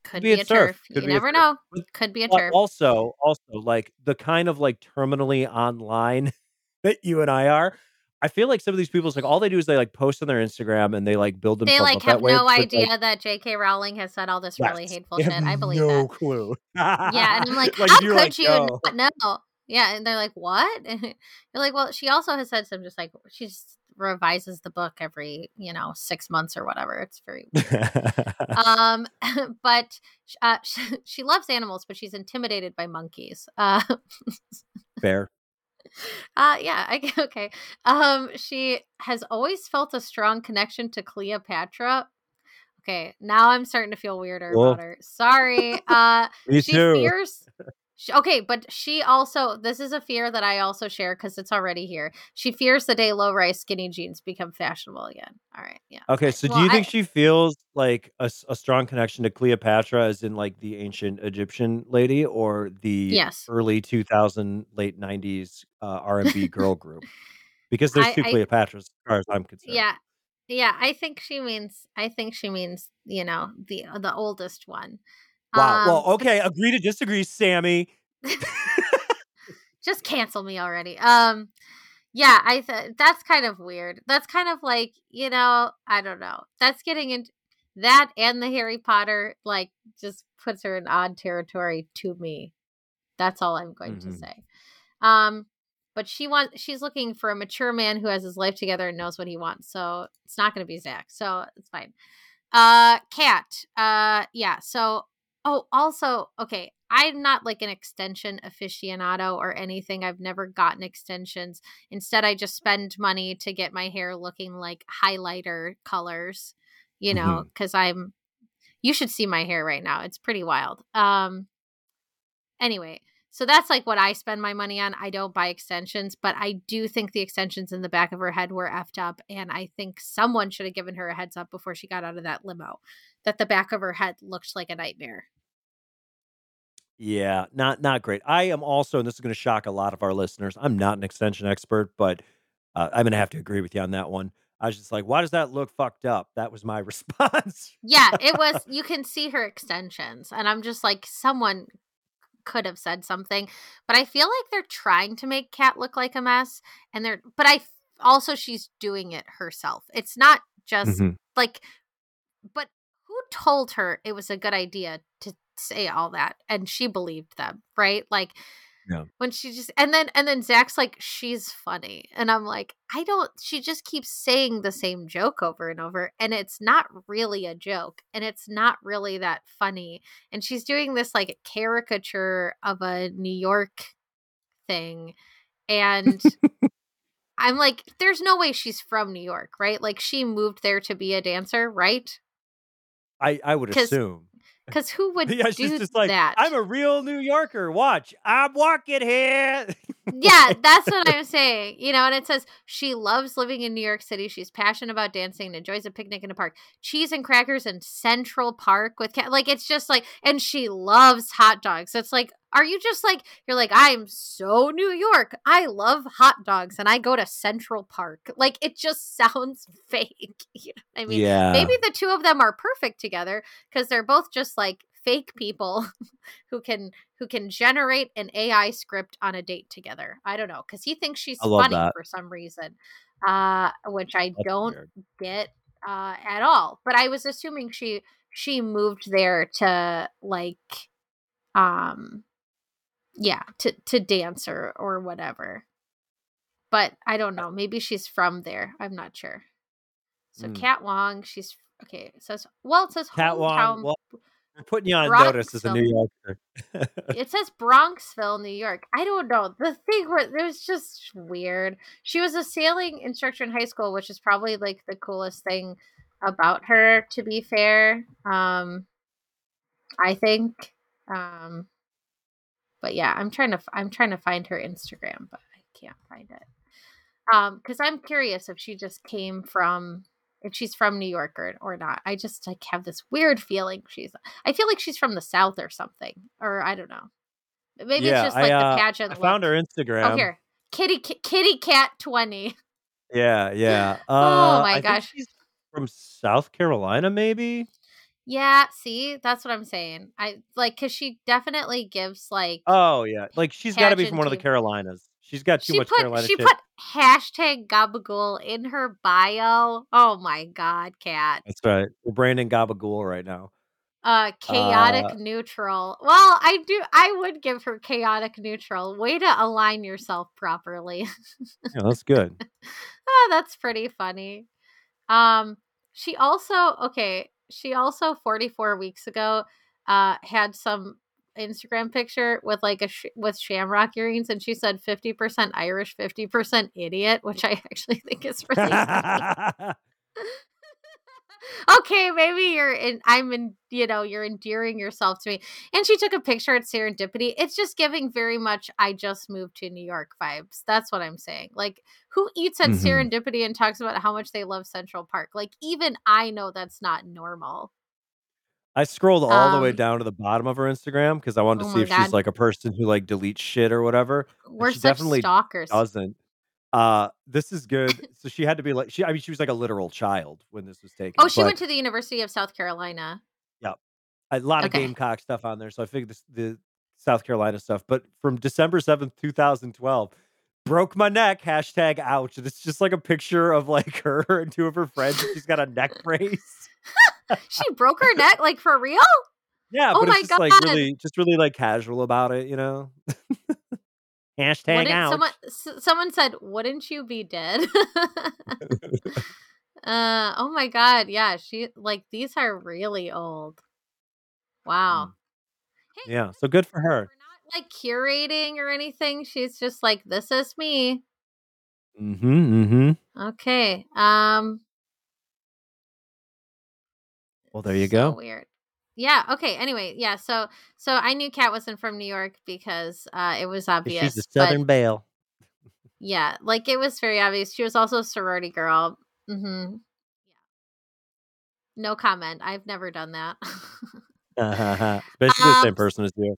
could be, be a turf. Could you never know. Could be a turf. Also, also like the kind of like terminally online [LAUGHS] that you and I are. I feel like some of these people, like all they do is they like post on their Instagram and they like build themselves. Up. They like have no idea like, that J.K. Rowling has said all this yes, really hateful shit. I believe no that. clue. [LAUGHS] yeah, and I'm like, like how could like, you oh. not know? Yeah, and they're like, what? [LAUGHS] you're like, well, she also has said some just like she's revises the book every you know six months or whatever it's very [LAUGHS] um but uh, she, she, loves animals but she's intimidated by monkeys uh fair uh yeah I, [LAUGHS] okay. Um she has always felt a strong connection to cleopatra. Okay now i'm starting to feel weirder about her. Sorry uh [LAUGHS] Me she too. fears okay, but she also this is a fear that I also share because it's already here. She fears the day low rise skinny jeans become fashionable again. All right, yeah. Okay, so well, do you think I, she feels like a, a, strong connection to Cleopatra, as in like the ancient Egyptian lady, or the yes. early two thousand late nineties uh, R and B girl [LAUGHS] group? Because there's I, two Cleopatras, as far as I'm concerned. Yeah, yeah. I think she means. I think she means you know the the oldest one. Wow. Um, well, okay. Agree to disagree, Sammy. [LAUGHS] [LAUGHS] just cancel me already. Um, yeah, I th- that's kind of weird. That's kind of like you know, I don't know. That's getting into that and the Harry Potter like just puts her in odd territory to me. That's all I'm going mm-hmm. to say. Um, but she wants she's looking for a mature man who has his life together and knows what he wants. So it's not going to be Zach. So it's fine. Uh, Cat. Uh, yeah. So Oh, also, okay, I'm not like an extension aficionado or anything. I've never gotten extensions. Instead, I just spend money to get my hair looking like highlighter colors, you know, because mm-hmm. I'm you should see my hair right now. It's pretty wild. Um anyway, so that's like what I spend my money on. I don't buy extensions, but I do think the extensions in the back of her head were effed up. And I think someone should have given her a heads up before she got out of that limo that the back of her head looked like a nightmare. Yeah, not not great. I am also, and this is going to shock a lot of our listeners. I'm not an extension expert, but uh, I'm going to have to agree with you on that one. I was just like, why does that look fucked up? That was my [LAUGHS] response. yeah, it was. You can see her extensions, and I'm just like, someone could have said something, but I feel like they're trying to make Cat look like a mess, and they're. But I also she's doing it herself. It's not just mm-hmm. like, but who told her it was a good idea to say all that and she believed them right? Like yeah. when she just and then and then zach's like she's funny and i'm like i don't she just keeps saying the same joke over and over and it's not really a joke and it's not really that funny and she's doing this like caricature of a new york thing and [LAUGHS] i'm like there's no way she's from new york right? Like she moved there to be a dancer right? I, I would assume [LAUGHS] because who would yeah, do just like, that? I'm a real New Yorker. Watch, I'm walking here. [LAUGHS] yeah, [LAUGHS] that's what I'm saying. You know, and it says she loves living in New York City. She's passionate about dancing and enjoys a picnic in a park. Cheese and crackers in Central Park with cat. Like it's just like, and she loves hot dogs. It's like, are you just like you're like I'm so New York. I love hot dogs and I go to Central Park. Like it just [LAUGHS] sounds fake. You know I mean, yeah. maybe the two of them are perfect together because they're both just like fake people [LAUGHS] who can who can generate an AI script on a date together. I don't know because he thinks she's funny that. for some reason, uh, which I That's don't weird. get uh, at all. But I was assuming she she moved there to like um yeah to to dance or or whatever but i don't know maybe she's from there i'm not sure so mm. cat wong she's okay it says well it says cat wong well, we're putting you on notice as a new yorker. [LAUGHS] It says bronxville new york. I don't know. The thing where it was just weird. She was a sailing instructor in high school which is probably like the coolest thing about her to be fair um i think um but yeah, I'm trying to I'm trying to find her Instagram, but I can't find it. Um, because I'm curious if she just came from if she's from New York or, or not. I just like have this weird feeling she's I feel like she's from the South or something. Or I don't know. Maybe yeah, it's just like I, uh, the pageant. I found her Instagram. Oh here. Kitty Kitty Cat 20. Yeah, yeah. [LAUGHS] Uh, oh my I gosh. she's from South Carolina, maybe? Yeah, see, that's what I'm saying. I like because she definitely gives like. Oh yeah, like she's got to be from one of the Carolinas. She's got too she much put, Carolina. She shit. put hashtag Gabagool in her bio. Oh my god, cat. That's right. We're branding Gabagool right now. Uh, chaotic uh, neutral. Well, I do. I would give her chaotic neutral. Way to align yourself properly. yeah, that's good. [LAUGHS] oh, that's pretty funny. Um, she also okay. She also 44 weeks ago uh had some Instagram picture with like a sh- with shamrock earrings, and she said 50% Irish, 50% idiot, which I [LAUGHS] actually think is really [LAUGHS] [LAUGHS] okay, maybe you're in. I'm in. You know, you're endearing yourself to me. And she took a picture at Serendipity. It's just giving very much. I just moved to New York vibes. That's what I'm saying. Like, who eats at mm-hmm. Serendipity and talks about how much they love Central Park? Like, even I know that's not normal. I scrolled all the way um down to the bottom of her Instagram because I wanted to oh see if God. she's like a person who like deletes shit or whatever. We're she such definitely stalkers. Doesn't. Uh, this is good. [LAUGHS] so she had to be like she. I mean, she was like a literal child when this was taken. Oh, she but, went to the University of South Carolina. Yeah, a lot okay. of Gamecock stuff on there. So I figured this, the South Carolina stuff. But from December seventh, two thousand twelve, broke my neck. Hashtag ouch. And it's just like a picture of like [LAUGHS] her and two of her friends. she's got a neck brace. [LAUGHS] she broke her neck, like for real. Yeah, oh but my it's just God. like really, just really like casual about it, you know. Hashtag out. Someone, someone said, "Wouldn't you be dead?" [LAUGHS] [LAUGHS] uh, oh my god, yeah. She like these are really old. Wow. Mm. Hey, yeah, so good for her. We're not like curating or anything. She's just like, "This is me." Mm-hmm. Mm-hmm. Okay. Um. Well, there you so go. Weird. Yeah okay anyway yeah so so i knew kat wasn't from new york because uh it was obvious she's a southern but, belle. Yeah like it was very obvious she was also a sorority girl mm-hmm. Yeah no comment i've never done that. Uh-huh. especially um, the same um, person as you.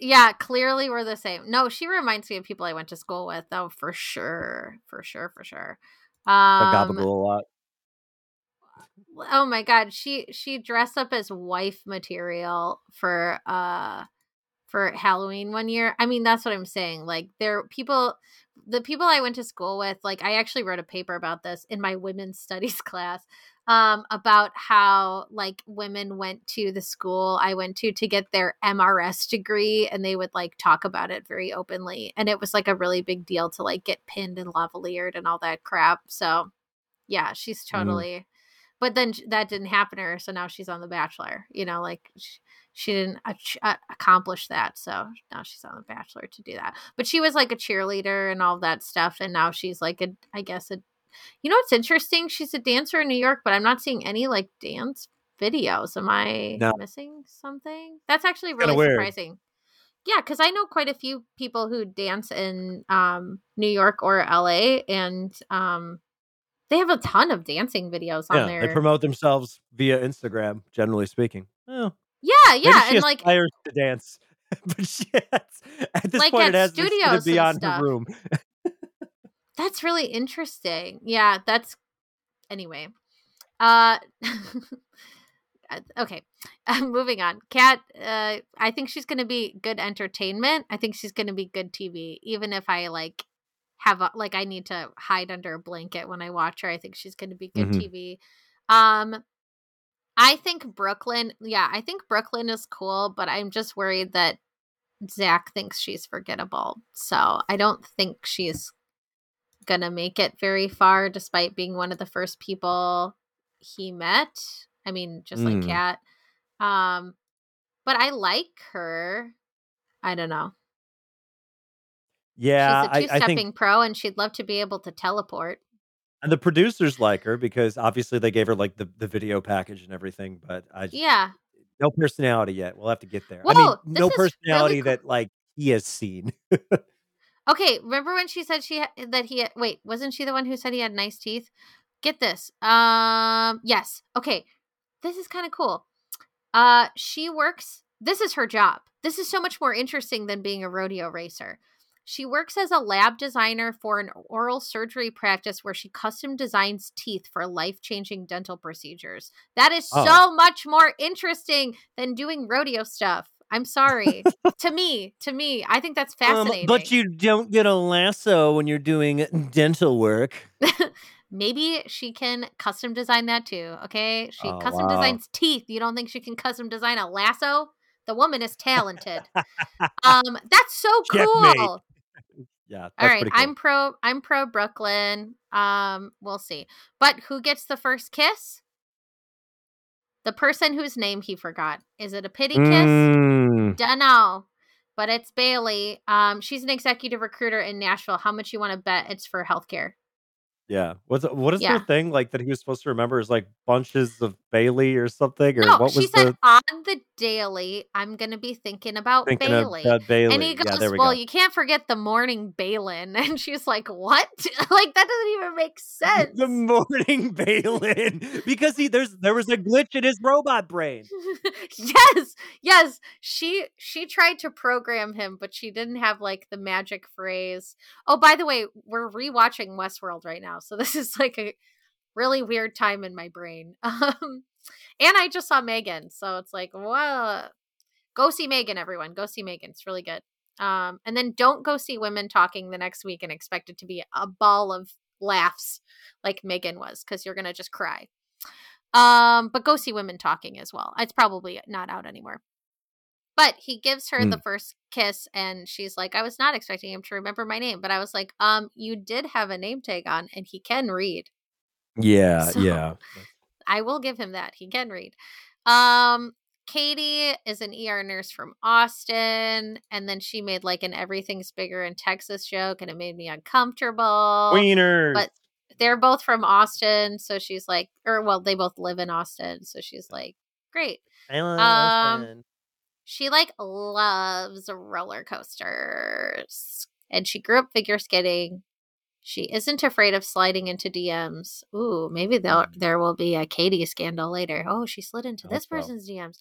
yeah clearly we're the same no she reminds me of people i went to school with though for sure for sure for sure. Um, a lot oh my god she she dressed up as wife material for uh for halloween one year i mean that's what i'm saying like there people the people i went to school with like i actually wrote a paper about this in my women's studies [LAUGHS] class um about how like women went to the school i went to to get their mrs degree and they would like talk about it very openly and it was like a really big deal to like get pinned and lavaliered and all that crap so yeah she's mm-hmm. totally mm but then that didn't happen to her so now she's on the bachelor you know like she, she didn't accomplish that so now she's on the bachelor to do that. But she was like a cheerleader and all that stuff and now she's like a i guess a you know what's interesting? She's a dancer in new york but i'm not seeing any like dance videos. Am i no. missing something? That's actually really surprising. Yeah because i know quite a few people who dance in um new york or la and um they have a ton of dancing videos on yeah, there. They promote themselves via Instagram, generally speaking. Oh, yeah, yeah, and like aspires to dance, [LAUGHS] but she has, at this like point, it has studios beyond her room. that's really interesting. Yeah, that's anyway. Uh, [LAUGHS] okay, [LAUGHS] moving on. Kat, uh, I think she's going to be good entertainment. I think she's going to be good TV, even if I like have a, like I need to hide under a blanket when I watch her. I think she's going to be good mm-hmm. TV. Um I think Brooklyn, yeah, I think Brooklyn is cool, but I'm just worried that Zach thinks she's forgettable. So, I don't think she's going to make it very far despite being one of the first people he met. I mean, just mm. like Kat. Um but I like her. I don't know. Yeah, she's a two-stepping think, pro, and she'd love to be able to teleport. And the producers like her because obviously they gave her like the, the video package and everything. But I just, yeah, no personality yet. We'll have to get there. Whoa, I mean, no personality really that like he has seen. okay, remember when she said she ha- that he wait wasn't she the one who said he had nice teeth? Get this. Um, yes. Okay, this is kind of cool. Uh, she works. This is her job. This is so much more interesting than being a rodeo racer She works as a lab designer for an oral surgery practice where she custom designs teeth for life changing dental procedures. That is oh. so much more interesting than doing rodeo stuff. I'm sorry. [LAUGHS] to me, to me, I think that's fascinating. Um, but you don't get a lasso when you're doing [LAUGHS] dental work. [LAUGHS] Maybe she can custom design that too. Okay. She oh, custom wow. designs teeth. You don't think she can custom design a lasso? The woman is talented. um, that's so cool. Yeah. All right. Cool. I'm pro I'm pro Brooklyn. Um, we'll see. But who gets the first kiss? The person whose name he forgot. Is it a pity kiss? Mm. Dunno. But it's Bailey. Um, she's an executive recruiter in Nashville. How much you want to bet it's for healthcare? Yeah. What's what is Yeah. the thing like that he was supposed to remember is like bunches of Bailey or something? Or No, what she was said the on the daily, I'm gonna be thinking about thinking Bailey. about And he Bailey? Yeah, goes, we Well, go. you can't forget the morning Balin. [LAUGHS] And she's like, What? [LAUGHS] like that doesn't even make [LAUGHS] sense. The morning Balin because he there's there was a glitch in his robot brain. yes, yes. She she tried to program him, but she didn't have like the magic phrase. Oh, by the way, we're rewatching Westworld right now, so [LAUGHS] this is like a really weird time in my brain. [LAUGHS] Um, and I just saw Megan, so it's like, well, go see Megan, everyone. Go see Megan. It's really good. Um, and then don't go see women talking the next week and expect it to be a ball of laughs like Megan was, because you're gonna just cry. Um, but go see women talking as well. It's probably not out anymore. But he gives her mm. the first kiss and she's like, I was not expecting him to remember my name. But I was like, um, you did have a name tag on and he can read. [LAUGHS] Yeah, so yeah. I will give him that. He can read. Um, Kaity is an ER nurse from Austin, and then she made like an everything's bigger in Texas joke, and it made me uncomfortable. Wieners. But they're both from Austin, so she's like, or well, they both live in Austin, so she's like, great. I love Um, Austin. She like loves roller coasters, and she grew up figure skating. She isn't afraid of sliding into DMs. Ooh, maybe there there will be a Kaity scandal later. Oh, she slid into this so. person's DMs.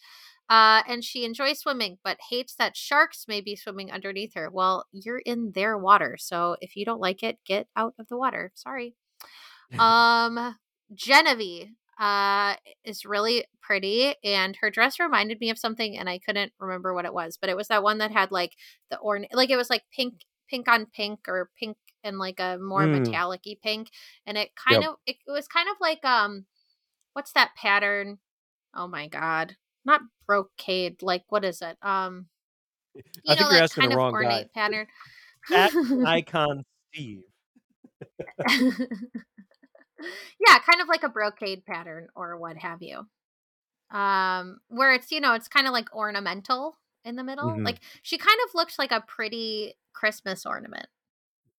Uh, and she enjoys swimming, but hates that sharks may be swimming underneath her. Well, you're in their water, so if you don't like it, get out of the water. Sorry. [LAUGHS] Um, Genevieve uh is really pretty and her dress reminded me of something and I couldn't remember what it was, but it was that one that had like the orn like it was like pink pink on pink or pink and like a more Mm. metallic-y pink and it kind Yep. of it, it was kind of like um what's that pattern? Oh my god. Not brocade, like what is it? Um I you know think you're that asking kind the of wrong guy. ornate pattern. At [LAUGHS] Icon Steve. [LAUGHS] yeah, kind of like a brocade pattern or what have you. Um, where it's, you know, it's kind of like ornamental in the middle. Mhm. Like she kind of looked like a pretty Christmas ornament.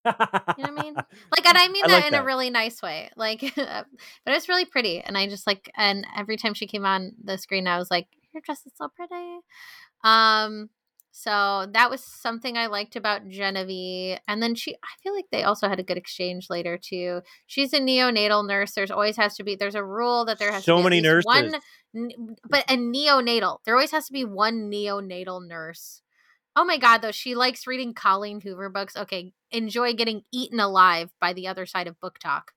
You know what I mean? Like, and I [LAUGHS] mean I that like in a really nice way. Like, [LAUGHS] but it's really pretty. And I just like, and every time she came on the screen, I was like, your dress is so pretty. Um, so that was something I liked about Genevieve. And then she, I feel like they also had a good exchange later too. She's a neonatal nurse. There's always has to be, there's a rule that there has So to be many least one, nurses. but a neonatal. There always has to be one neonatal nurse. Oh my God, though, she likes reading Colleen Hoover books. Okay, enjoy getting eaten alive by the other side of book talk.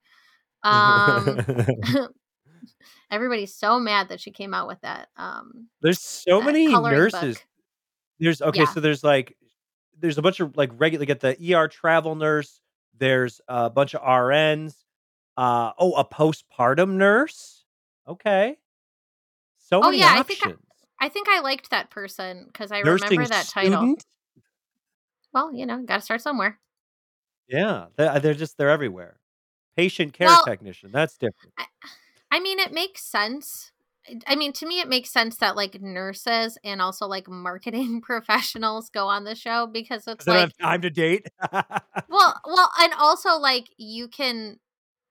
Um, [LAUGHS] [LAUGHS] everybody's so mad that she came out with that. Um, There's so that many nurses. book. There's okay, Yeah. so there's like there's a bunch of like regular get the ER travel nurse. There's a bunch of RNs. Uh oh, a postpartum nurse. Okay, so Oh many yeah, I think I, options. I think I liked that person because I Nursing remember that title. Well, you know, got to start somewhere. Yeah, they're, they're just they're everywhere. Patient care Well, technician. That's different. I, I mean, it makes sense. I mean, to me, it makes sense that like nurses and also like marketing [LAUGHS] professionals go on the show because it's like time to date. [LAUGHS] well well and also like you can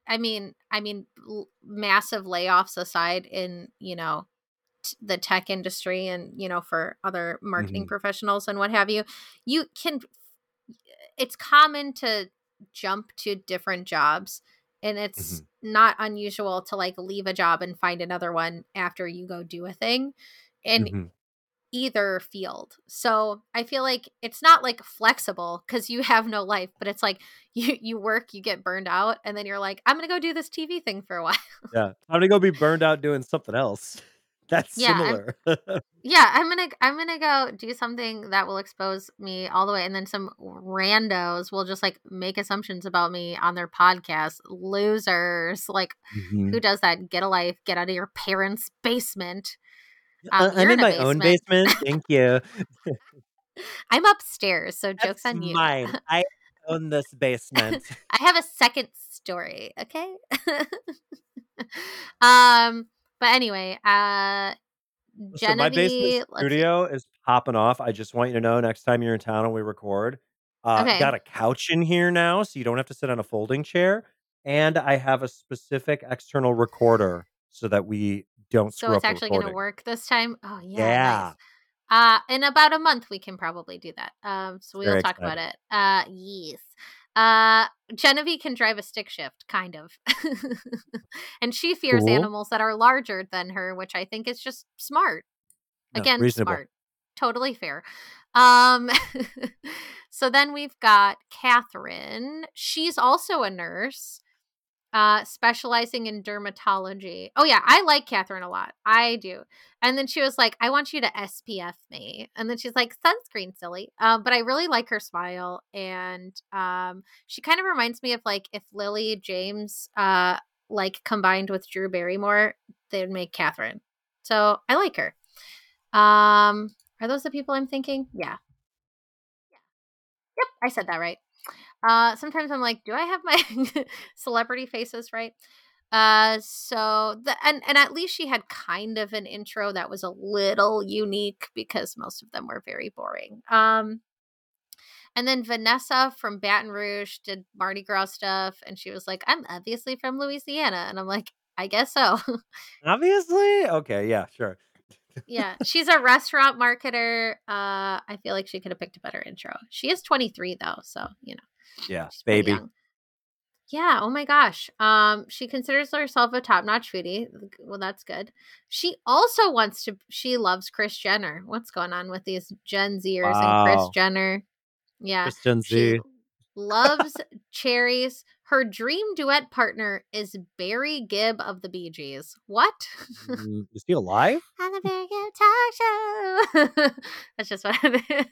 i mean i mean l- massive layoffs aside in you know t- the tech industry and you know for other marketing Mhm. professionals and what have you you can it's common to jump to different jobs and it's not unusual to like leave a job and find another one after you go do a thing and Mhm. either field. So I feel like it's not like flexible because you have no life, but it's like [LAUGHS] you you work, you get burned out, and then you're like, I'm gonna go do this TV thing for a while. Yeah, I'm gonna go be burned out doing something else. That's yeah, similar. I'm, [LAUGHS] yeah, I'm gonna I'm gonna go do something that will expose me all the way, and then some randos will just like make assumptions about me on their podcast. Losers, like mm-hmm. who does that? Get a life, get out of your parents' basement. Um, I'm in, in my basement. own basement. Thank you. [LAUGHS] I'm upstairs, so jokes on you. Mine. [LAUGHS] I own this basement. I have a second story. Okay. um but anyway, uh Genevieve, so my basement studio is popping off. I just want you to know next time you're in town and we record, uh, okay. got a couch in here now, so you don't have to sit on a folding chair. And I have a specific external recorder so that we don't screw up. so it's actually going to work this time. Oh yeah, yeah. Nice. Uh, in about a month, we can probably do that. Um, so we'll talk exciting. about it. Uh, yes. Uh, Genevieve can drive a stick shift, kind of. [LAUGHS] and she fears cool. animals that are larger than her, which I think is just smart. Again, no, smart. Totally fair. Um, [LAUGHS] so then we've got Catherine. She's also a nurse uh, specializing in dermatology. Oh yeah, I like Catherine a lot. I do. And then she was like, "I want you to SPF me," and then she's like, "Sunscreen, silly." Um, but I really like her smile, and um, she kind of reminds me of like if Lily James, uh, like combined with Drew Barrymore, they'd make Catherine. So I like her. Um, are those the people I'm thinking? Yeah. Yeah. Yep, I said that right. Uh, sometimes I'm like, do I have my [LAUGHS] celebrity faces right? Uh, so the and and at least she had kind of an intro that was a little unique because most of them were very boring. Um, and then Vanessa from Baton Rouge did Mardi Gras stuff, and she was like, "I'm obviously from Louisiana," and I'm like, "I guess so." [LAUGHS] obviously, okay, yeah, sure. yeah, [LAUGHS] she's a restaurant marketer. Uh, I feel like she could have picked a better intro. She is 23 though, so you know. Yeah, baby. Yeah. Oh my gosh. Um, she considers herself a top-notch foodie. Well, that's good. She also wants to. She loves Kris Jenner. What's going on with these Gen Zers wow. and Kris Jenner? Yeah, Kris Gen Z loves cherries. Her dream duet partner is Barry Gibb of the Bee Gees. What? [LAUGHS] Mm, is he alive? On the Barry Gibb talk show. [LAUGHS] That's just what. [LAUGHS] I mean.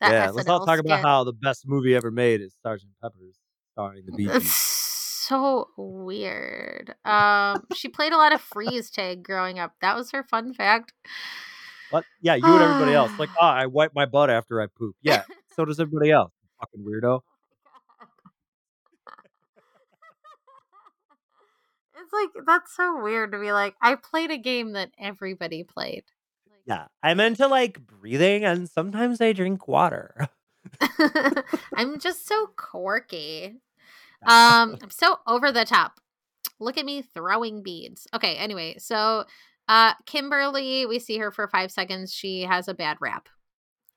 yeah, let's all talk skit. about how the best movie ever made is Sergeant Pepper's, starring the Bee Gees. So weird. Um, she played a lot of freeze tag growing up. That was her fun fact. What? Yeah, you and everybody else. Like, oh, [SIGHS] I wipe my butt after I poop. Yeah, so does everybody else. Fucking weirdo. It's like that's so weird to be like, I played a game that everybody played. Yeah, I'm into like breathing, and sometimes I drink water. [LAUGHS] I'm just so quirky. [LAUGHS] Um, I'm so over the top. Look at me throwing beads. Okay, anyway, so uh Kimberly, we see her for five seconds. She has a bad rap.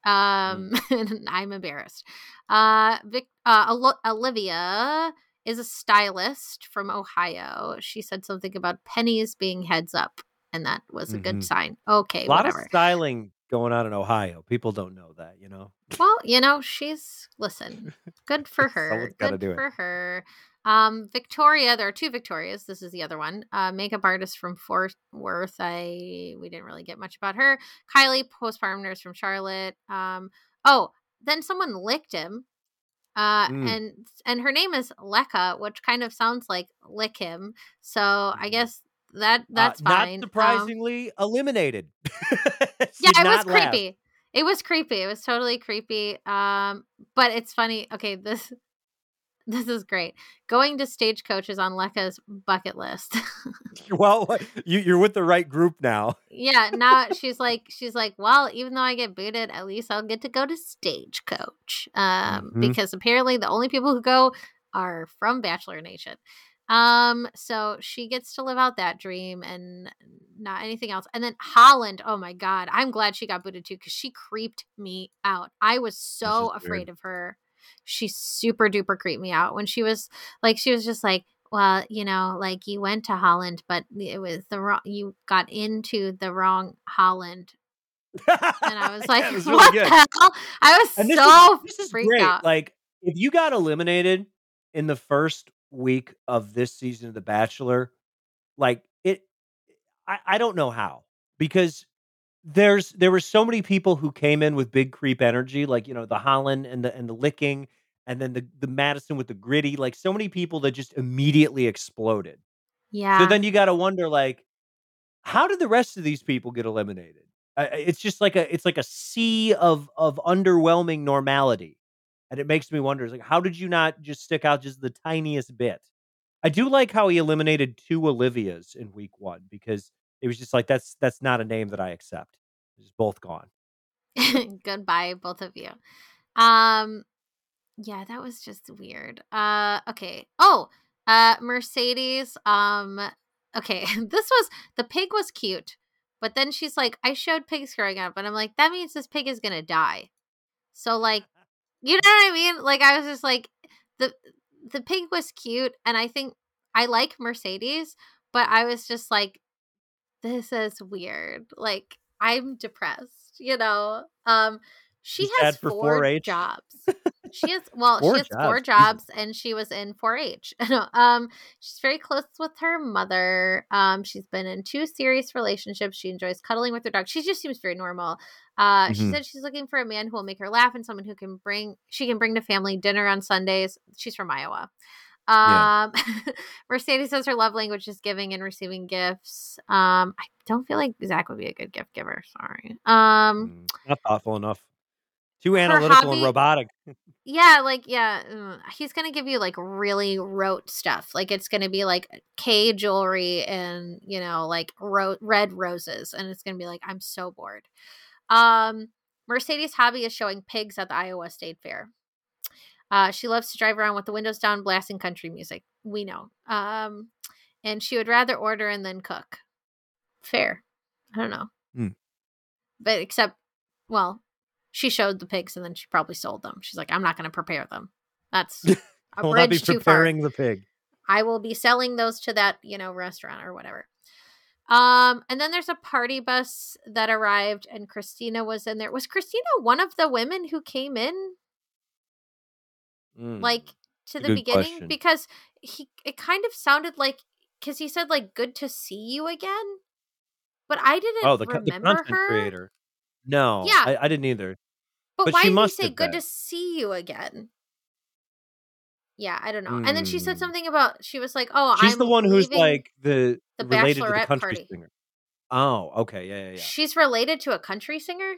Um, [LAUGHS] mm. I'm embarrassed. Uh, Vic, uh, Olivia is a stylist from Ohio. She said something about pennies being heads up and that was a mm-hmm. good sign. Okay, a lot whatever. of styling going on in Ohio. People don't know that, you know. Well, you know, she's listen. Good [LAUGHS] for her. good for it. her. Um, Victoria, there are two Victorias. This is the other one. Uh, makeup artist from Fort Worth. I we didn't really get much about her. Kylie, postpartum nurse from Charlotte. Um, oh, then someone licked him. Uh, mm. and and her name is Lekha, which kind of sounds like lick him. So I mm. guess that uh, that's uh, fine. Not um surprisingly, um, eliminated. [LAUGHS] yeah, it was creepy. Laugh. It was creepy. It was totally creepy. Um, but it's funny. Okay, this this is great. Going to stagecoach is on Lekha's bucket list. [LAUGHS] [LAUGHS] well, you, you're with the right group now. yeah. Now [LAUGHS] she's like, she's like, well, even though I get booted, at least I'll get to go to stagecoach. Um, mm-hmm. because apparently the only people who go are from Bachelor Nation. Um, so she gets to live out that dream and not anything else. And then Holland, oh my god, I'm glad she got booted too because she creeped me out. I was so afraid weird. of her. She super duper creeped me out when she was like, she was just like, well, you know, like you went to Holland, but it was the wrong. You got into the wrong Holland and I was [LAUGHS] like, was [LAUGHS] really "What good. the hell?" I was and so is, this is freaked great. out. Like, if you got eliminated in the first week of this season of The Bachelor, like it, I, I don't know how because there's there were so many people who came in with big creep energy, like you know the Holland and the and the licking, and then the the Madison with the gritty, like so many people that just immediately exploded. Yeah. So then you got to wonder, like, how did the rest of these people get eliminated? Uh, it's just like a it's like a sea of of underwhelming normality, and it makes me wonder, like, how did you not just stick out just the tiniest bit? I do like how he eliminated two Olivias in week one because it was just like that's that's not a name that I accept. It's both gone. [LAUGHS] Goodbye, both of you. Um, yeah, that was just weird. Uh, okay. Oh, uh, Mercedes. Um, okay, [LAUGHS] this was the pig was cute, but then she's like, I showed pigs growing up, and I'm like, that means this pig is gonna die. So like, [LAUGHS] you know what I mean? Like, I was just like, the the pig was cute, and I think I like Mercedes, but I was just like, this is weird. Like, I'm depressed, you know. Um, she has four H jobs. She has well, she has jobs. four jobs, and she was in 4-H. [LAUGHS] um, she's very close with her mother. Um, she's been in two serious relationships. She enjoys cuddling with her dog. She just seems very normal. Uh, mm-hmm. she said she's looking for a man who will make her laugh and someone who can bring she can bring to family dinner on Sundays. She's from Iowa. Um, yeah. [LAUGHS] Mercedes says her love language is giving and receiving gifts. Um, I don't feel like Zach would be a good gift giver. Sorry. Um, mm, not thoughtful enough. Too analytical hobby, and robotic. [LAUGHS] yeah, like yeah, he's gonna give you like really rote stuff. Like it's gonna be like Kay jewelry and you know like ro- red roses, and it's gonna be like I'm so bored. Um, Mercedes' hobby is showing pigs at the Iowa State Fair. Uh, she loves to drive around with the windows down, blasting country music. We know. Um, and she would rather order and then cook. Fair. I don't know. Mm. But except, well, she showed the pigs and then she probably sold them. She's like, I'm not going to prepare them. That's [LAUGHS] a will bridge be preparing the pig. I will be selling those to that, you know, restaurant or whatever. Um, and then there's a party bus that arrived and Christina was in there. Was Christina one of the women who came in? Mm, like to the beginning? Question. Because he it kind of sounded like because he said like good to see you again. But I didn't oh, the, remember the her. creator. No, yeah, I, I didn't either. But, but why did he say good to see you again? Yeah, I don't know. Mm. And then she said hmm. something about she was like, "Oh, she's I'm the one who's like the, the related to the country party. singer." Oh, okay, yeah, yeah, yeah. She's related to a country singer.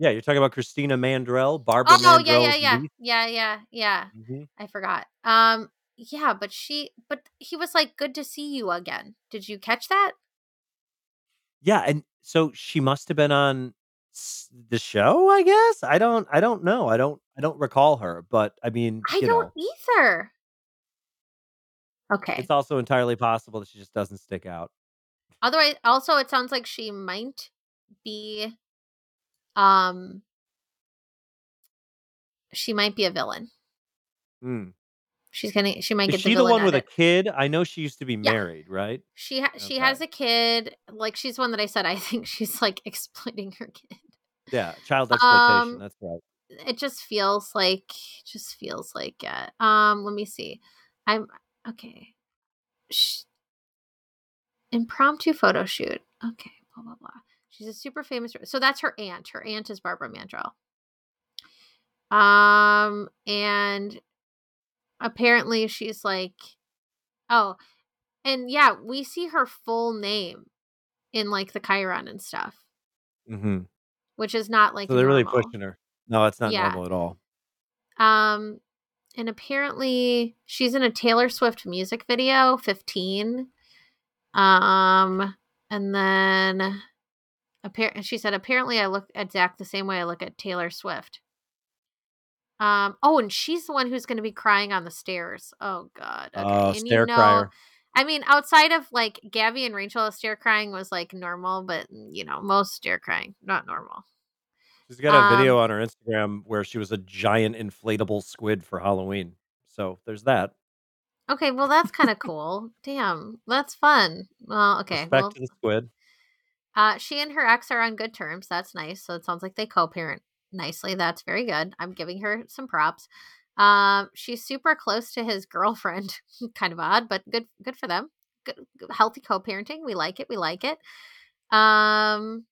Yeah, you're talking about Christina Mandrell, Barbara. Oh, yeah, yeah, yeah, yeah, yeah, yeah. Mm-hmm. I forgot. Um, yeah, but she, but he was like, "Good to see you again." Did you catch that? Yeah, and so she must have been on the show, I guess. I don't I don't know. I don't I don't recall her, but I mean, I don't know, either. Okay. It's also entirely possible that she just doesn't stick out. Otherwise, also it sounds like she might be um she might be a villain. Hmm. She's gonna. She might Is get. she the, the one with it. a kid? I know she used to be yeah. married, right? She ha- she has a kid. Like she's one that I said. I [LAUGHS] think she's like exploiting her kid. Yeah, child exploitation. Um, that's right. It just feels like. Just feels like it. Um, let me see. I'm okay. Shh. Impromptu photo shoot. Okay, blah blah blah. She's a super famous. So that's her aunt. Her aunt is Barbara Mandrell. Um, and apparently she's like, oh, and yeah, we see her full name in like the Chiron and stuff. Mm-hmm. Which is not like so they're normal. really pushing her. No, it's not yeah. normal at all. Um, and apparently she's in a Taylor Swift music video, 15. Um, and then apparently she said, apparently I look at Zach the same way I look at Taylor Swift. Um. Oh, and she's the one who's going to be crying on the stairs. Oh God. Okay. Oh, and stair you know, crier. I mean, outside of like Gabby and Rachel, stair crying was like normal, but you know, most stair crying not normal. She's got a um, video on her Instagram where she was a giant inflatable squid for Halloween. So there's that. Okay, well that's kind of cool. Damn, that's fun. Well, okay. Respect well, to the squid. Uh, she and her ex are on good terms. That's nice. So it sounds like they co-parent nicely. That's very good. I'm giving her some props. Um, she's super close to his [LAUGHS] girlfriend. kind of odd, but good good for them. Good, healthy co-parenting. We like it. We like it. Um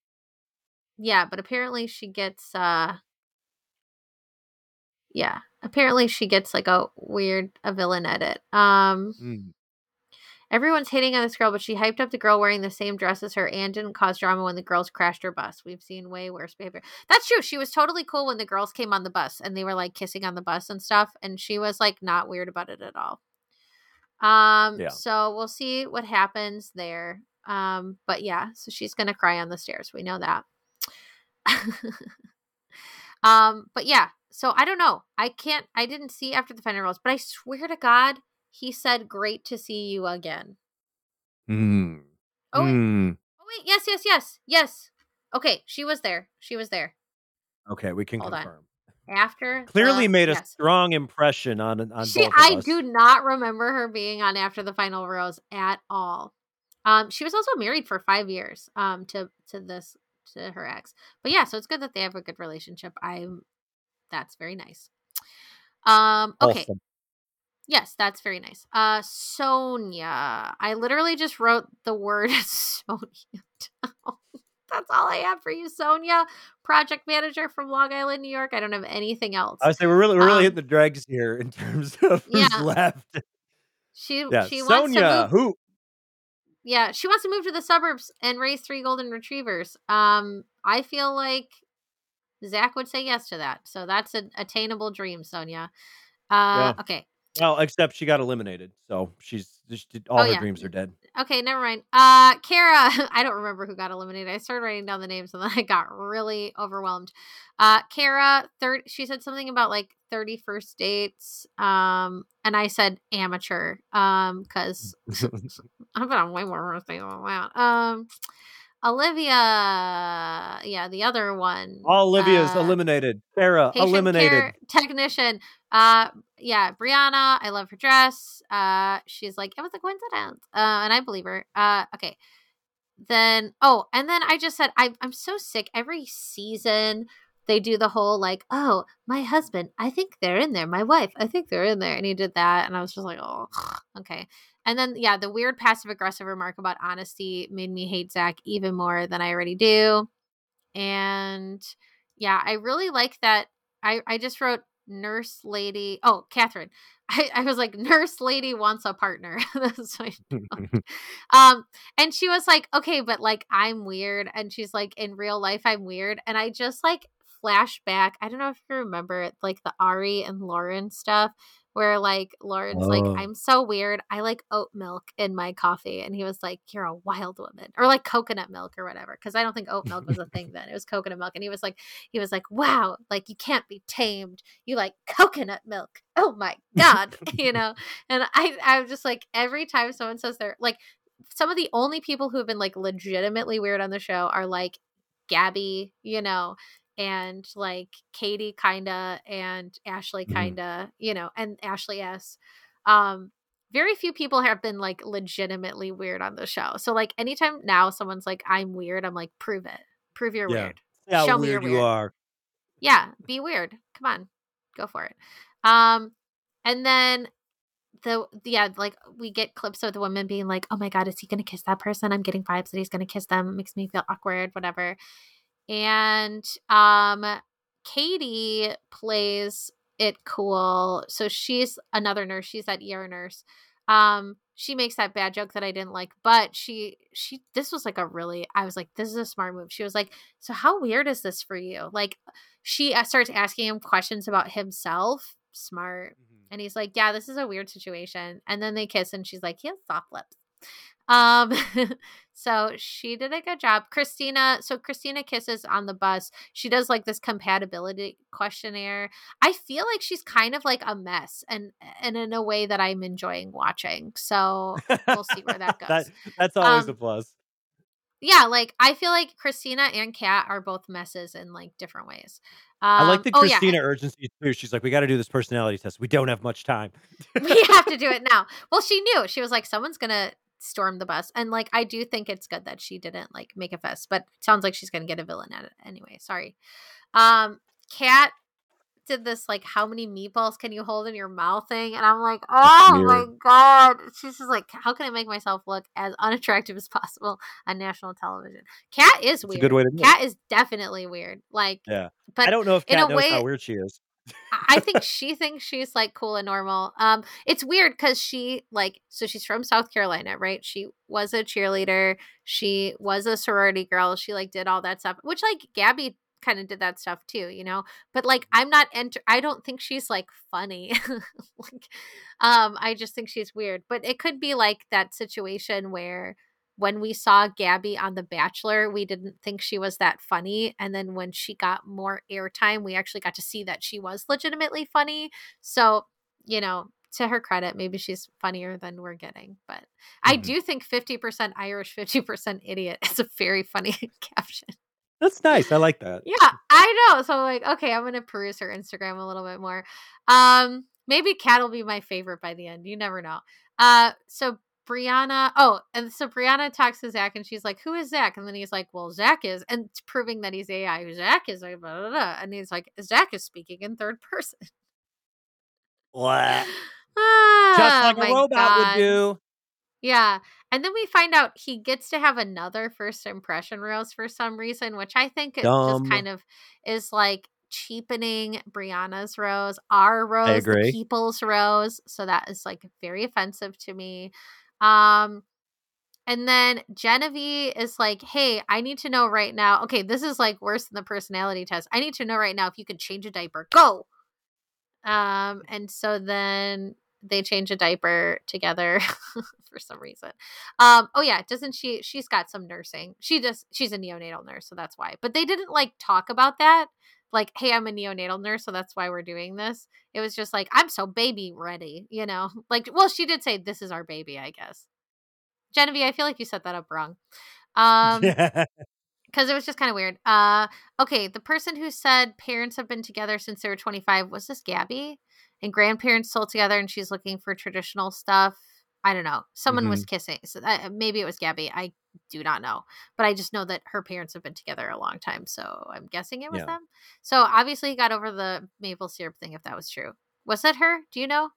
yeah, but apparently she gets uh yeah, apparently she gets like a weird a villain edit. Um mm. Everyone's hating on this girl, but she hyped up the girl wearing the same dress as her and didn't cause drama when the girls crashed her bus. We've seen way worse behavior. That's true. She was totally cool when the girls came on the bus and they were like kissing on the bus and stuff. And she was like not weird about it at all. Um, yeah. so we'll see what happens there. Um, but yeah, so she's gonna cry on the stairs. We know that. [LAUGHS] um, but yeah, so I don't know. I can't I didn't see after the final rolls, but I swear to God, he said, Great to see you again. Mm. Oh, wait. Mm. oh wait, yes, yes, yes, yes. Okay, she was there. She was there. Okay, we can Hold confirm. On. After clearly the, made a yes. strong impression on on. She, I do not remember her being on after the final rose at all. Um, she was also married for five years. Um, to to this to her ex, but yeah, so it's good that they have a good relationship. I'm. That's very nice. Um. Okay. Awesome. Yes, that's very nice. Uh Sonia. I literally just wrote the word [LAUGHS] Sonia down. [LAUGHS] That's all I have for you, Sonia, Project manager from Long Island, New York. I don't have anything else. I say we're really we're really um, hitting the dregs here in [LAUGHS] terms of who's yeah. left. She yeah. she Sonia, wants to move, who yeah, she wants to move to the suburbs and raise three golden retrievers. Um, I feel like Zach would say yes to that. So that's an attainable dream, Sonia. Uh, yeah. okay. Well, except she got eliminated, so she's just all oh, her yeah. dreams are dead. Okay, never mind. Uh, Kara, [LAUGHS] I don't remember who got eliminated. I started writing down the names and then [LAUGHS] I got really overwhelmed. Uh, Kara, third, she said something about like thirty first dates. Um, and I said amateur. Um, because I've been on way more birthdays than that. Um. Olivia, yeah, the other one. All Olivia's uh, eliminated. Sarah eliminated. technician. Uh, yeah, Brianna. I love her dress. Uh, she's like, it was a coincidence. Uh, and I believe her. Uh, okay. Then, oh, and then I just said, I, I'm so sick. Every season, they do the whole like, oh, my husband, I think they're in there. My wife, I think they're in there. And he did that. And I was just like, oh, okay. And then, yeah, the weird passive aggressive remark about honesty made me hate Zach even more than I already do. And yeah, I really like that. I, I just wrote nurse lady. Oh, Catherine. [LAUGHS] I, I was like, nurse lady wants a partner. [LAUGHS] That's my [LAUGHS] um, and she was like, okay, but like I'm weird. And she's like, in real life, I'm weird. And I just like flashback. I don't know if you remember like the Arie and Lauren stuff where like Lauren's oh. like, I'm so weird. I like oat milk in my coffee. And he was like, You're a wild woman. Or like coconut milk or whatever. Cause I don't think oat milk was a thing then. It was coconut milk. And he was like, he was like, Wow, like you can't be tamed. You like coconut milk. Oh my God. [LAUGHS] you know? And I I'm just like every time someone says they're like some of the only people who have been like legitimately weird on the show are like Gabby, you know, and like Katie kinda and Ashley mm-hmm. kinda, mm. you know, and Ashley S. Um, very few people have been like legitimately weird on the show. So like anytime now someone's like, I'm weird, I'm like, prove it. Prove you're yeah. weird. Yeah, Show me you're weird. you are. Yeah, be weird. Come on. Go for it. Um, and then the yeah, like we get clips of the women being like, Oh my god, is he gonna kiss that person? I'm getting vibes that he's gonna kiss them. It makes me feel awkward, whatever and um Katie plays it cool. So she's another nurse. She's that ER nurse. Um, she makes that bad joke that I didn't like, but she she this was like a really I was like this is a smart move. She was like, "So how weird is this for you?" Like she uh, starts asking him questions about himself. Smart. Mm-hmm. And he's like, "Yeah, this is a weird situation." And then they kiss and she's like, "He has soft lips." Um, [LAUGHS] so she did a good job. Christina, so Christina kisses on the bus. She does like this compatibility questionnaire. I feel like she's kind of like a mess and and in a way that I'm enjoying watching. So we'll see where that [LAUGHS] goes. that, that's always um, a plus. Yeah, like I feel like Christina and Kat are both messes in like different ways. Um, I like the Christina oh, yeah. urgency too. She's like, we got to do this personality test. We don't have much time. we have to do [LAUGHS] it now. Well, she knew. She was like, someone's gonna storm the bus. And like I do think it's good that she didn't like make a fuss, but sounds like she's gonna get a villain at it anyway. Sorry. Um Kat did this like how many meatballs can you hold in your mouth thing and i'm like oh my god she's just like how can i make myself look as unattractive as possible on national television Kat is weird A good way to Kat is definitely weird like yeah but i don't know if Kat in a knows way, how weird she is I think she thinks she's like cool and normal. Um, it's weird because she like so she's from South Carolina, right? She was a cheerleader. She was a sorority girl. She like did all that stuff, which like Gabby kind of did that stuff too, you know. But like I'm not enter I don't think she's like funny. [LAUGHS] like um I just think she's weird. But it could be like that situation where when we saw Gabby on The Bachelor, we didn't think she was that funny. And then when she got more airtime, we actually got to see that she was legitimately funny. So, you know, to her credit, maybe she's funnier than we're getting. But mm-hmm. I do think 50% Irish, 50% idiot [LAUGHS] is a very funny [LAUGHS] caption. That's nice. I like that. Yeah, I know. So I'm like, okay, I'm gonna peruse her Instagram a little bit more. Um, maybe Kat will be my favorite by the end. You never know. Uh, so Brianna. Oh, and so Brianna talks to Zach and she's like, Who is Zach? And then he's like, Well, Zach is, and it's proving that he's AI. Zach is, blah, blah, blah. and he's like, Zach is speaking in third person. What? [LAUGHS] Ah, Just like a robot God. would do. Yeah. And then we find out he gets to have another first impression rose for some reason, which I think is just kind of is like cheapening Brianna's rose, our rose, the people's rose. So that is like very offensive to me. Um, and then Genevieve is like, hey, I need to know right now. Okay, this is like worse than the personality test. I need to know right now if you can change a diaper. Go. Um, and so then they change a diaper together [LAUGHS] for some reason. Um, oh yeah, doesn't she she's got some nursing. She just she's a neonatal nurse, so that's why. But they didn't like talk about that. Like, hey, I'm a neonatal nurse, so that's why we're doing this. It was just like, I'm so baby ready, you know? [LAUGHS] Like, well, she did say this is our baby, I guess. Genevieve, I feel like you set that up wrong. Um [LAUGHS] because it was just kind of weird. Uh okay, the person who said parents have been together since they were 25 was this Gabby? And grandparents still together and she's looking for traditional stuff. I don't know. Someone mm-hmm. was kissing. So uh, maybe it was Gabby. I do not know. But I just know that her parents have been together a long time. So I'm guessing it was yeah. them. So obviously he got over the maple syrup thing if that was true. Was that her? Do you know?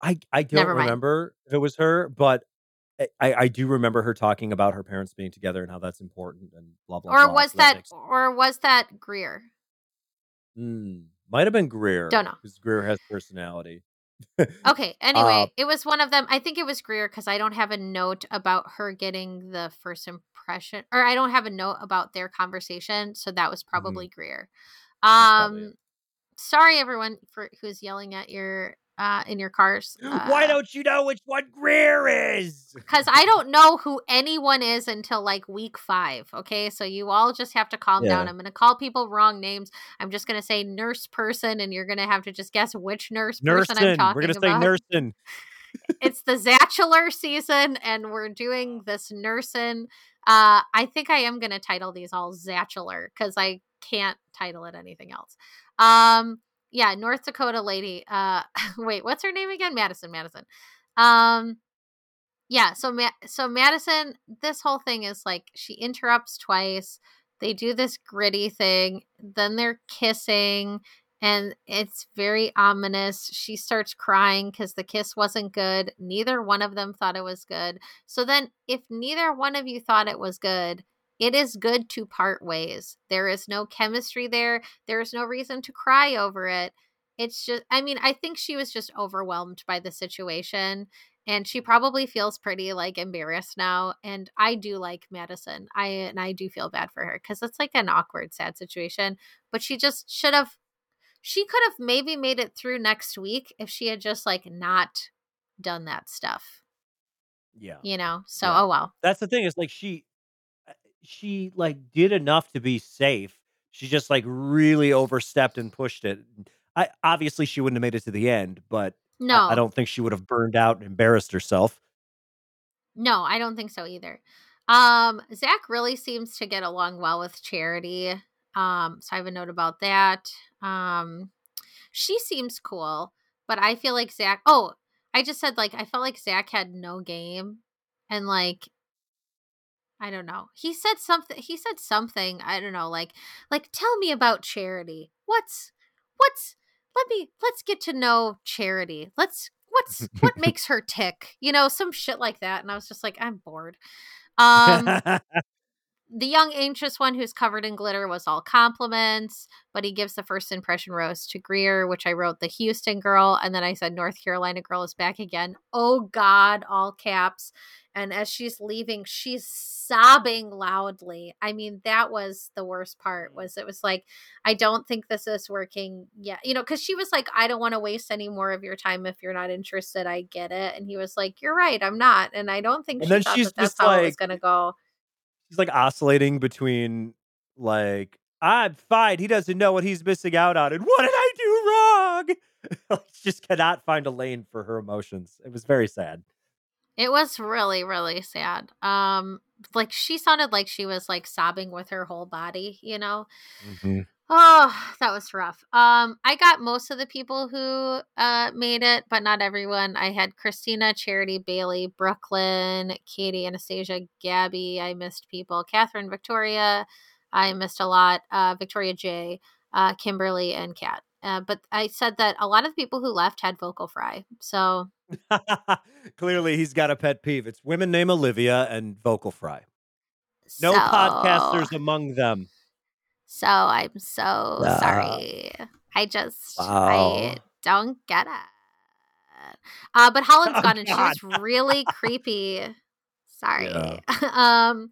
I, I don't remember if it was her, but I, I do remember her talking about her parents being together and how that's important and blah blah. Or blah. was so that, that makes... or was that Greer? Hmm. Might have been Greer. Don't know because Greer has personality okay. [LAUGHS] Anyway, uh, it was one of them. I think it was Greer because I don't have a note about her getting the first impression, or I don't have a note about their conversation. So that was mm-hmm. probably mm-hmm. Greer. Um, sorry everyone for who's yelling at your uh, in your cars. Uh, Why don't you know which one Greer is? Because I don't know who anyone is until like week five. Okay, so you all just have to calm yeah. down. I'm going to call people wrong names. I'm just going to say nurse person, and you're going to have to just guess which nurse person I'm talking We're going to say nursing. [LAUGHS] it's the Zatchler season, and we're doing this nursing. Uh, I think I am going to title these all Zatchler because I can't title it anything else. Um, yeah, North Dakota lady. Uh, [LAUGHS] wait, what's her name again? Madison. Madison. Um, yeah. So, Ma- so Madison. This whole thing is like she interrupts twice. They do this gritty thing. Then they're kissing, and it's very ominous. She starts crying because the kiss wasn't good. Neither one of them thought it was good. So then, if neither one of you thought it was good, it is good to part ways. There is no chemistry there. There is no reason to cry over it. It's just, I mean, I think she was just overwhelmed by the situation and she probably feels pretty like embarrassed now and i do like madison i and i do feel bad for her because it's like an awkward sad situation but she just should have she could have maybe made it through next week if she had just like not done that stuff yeah you know so yeah. oh well that's the thing is like she she like did enough to be safe. She just like really overstepped and pushed it. I obviously she wouldn't have made it to the end, but no, I, I don't think she would have burned out and embarrassed herself. No, I don't think so either. Um, Zach really seems to get along well with Charity. Um, so I have a note about that. Um, she seems cool, but I feel like Zach. Oh, I just said like I felt like Zach had no game, and like I don't know. He said something. He said something. I don't know. Like like tell me about charity. What's what's let me let's get to know charity. Let's what's what [LAUGHS] makes her tick? You know, some shit like that. And I was just like, I'm bored. Um the young anxious one who's covered in glitter was all compliments, but he gives the first impression rose to Greer, which I wrote the Houston girl, and then I said North Carolina girl is back again. Oh God, all caps. And as she's leaving, she's sobbing loudly. I mean, that was the worst part. Was it was like, I don't think this is working yet. You know, because she was like, I don't want to waste any more of your time if you're not interested. I get it. And he was like, You're right, I'm not. And I don't think and she thought that that's how like, it was gonna go he's like oscillating between like I'm fine. He doesn't know what he's missing out on, and what did I do wrong? [LAUGHS] just cannot find a lane for her emotions. It was very sad. It was really, really sad. Um, like she sounded like she was like sobbing with her whole body, you know. Mm-hmm. Oh, that was rough. Um, I got most of the people who uh made it, but not everyone. I had Christina, Charity, Bailey, Brooklyn, Katie, Anastasia, Gabby. I missed people. Catherine, Victoria. I missed a lot. Uh, Victoria J, uh, Kimberly, and Kat. Uh, but I said that a lot of the people who left had vocal fry. So [LAUGHS] clearly, he's got a pet peeve. It's women named Olivia and vocal fry. No so... podcasters among them. So I'm so sorry. I just wow. I don't get it. Uh, but [LAUGHS] Holland's oh, gone and she was really [LAUGHS] creepy. Sorry. Yeah. [LAUGHS] um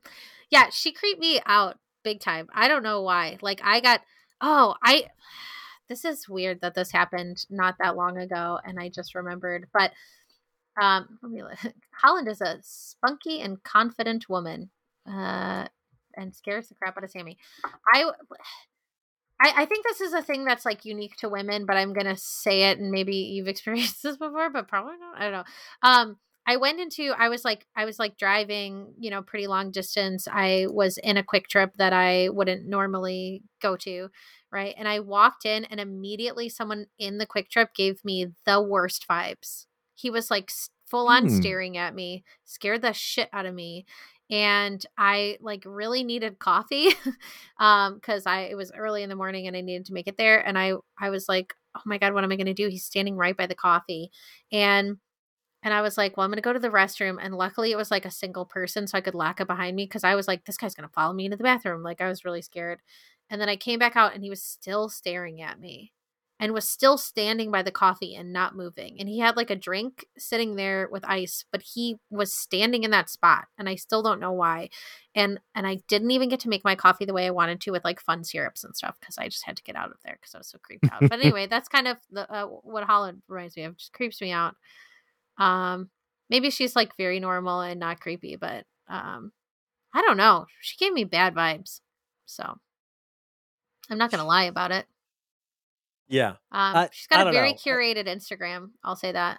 yeah, she creeped me out big time. I don't know why. Like I got oh, I [SIGHS] this is weird that this happened not that long ago and I just remembered. But um let me Holland is a spunky and confident woman. Uh and scares the crap out of Sammy. I, [SIGHS] I, I think this is a thing that's like unique to women, but I'm gonna say it, and maybe you've [LAUGHS] experienced this before, but probably not. I don't know. Um, I went into I was like I was like driving, you know, pretty long distance. I was in a QuikTrip that I wouldn't normally go to, right? And I walked in and immediately someone in the QuikTrip gave me the worst vibes. He was like full on hmm. staring at me, scared the shit out of me and I like really needed coffee [LAUGHS] um cuz I it was early in the morning and I needed to make it there and I I was like oh my god what am I going to do? He's standing right by the coffee and and I was like well I'm going to go to the restroom and luckily it was like a single person so I could lock it behind me cuz I was like this guy's going to follow me into the bathroom like I was really scared and then I came back out and he was still staring at me and was still standing by the coffee and not moving. And he had like a drink sitting there with ice, but he was standing in that spot and I still don't know why. And and I didn't even get to make my coffee the way I wanted to with like fun syrups and stuff cuz I just had to get out of there cuz I was so creeped out. but anyway, that's kind of the uh, what Holland reminds me of. Just creeps me out. Um maybe she's like very normal and not creepy, but um I don't know. She gave me bad vibes. So I'm not going to lie about it. Yeah. Um, I, she's got a very know. curated Instagram. I'll say that.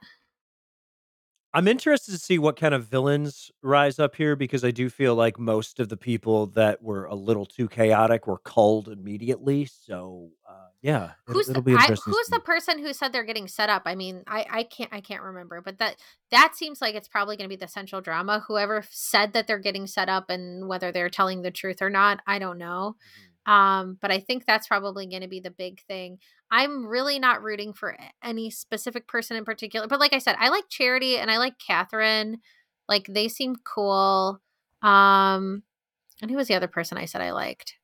I'm interested to see what kind of villains rise up here because I do feel like most of the people that were a little too chaotic were culled immediately. So uh, yeah, who's it'll, the, I, who's the person who said they're getting set up? I mean, I I can't I can't remember, but that that seems like it's probably going to be the central drama. Whoever said that they're getting set up and whether they're telling the truth or not, I don't know. Mm-hmm. Um, but I think that's probably going to be the big thing. I'm really not rooting for any specific person in particular, but like I said, I like Charity and I like Catherine. Like they seem cool. Um, and who was the other person I said I liked?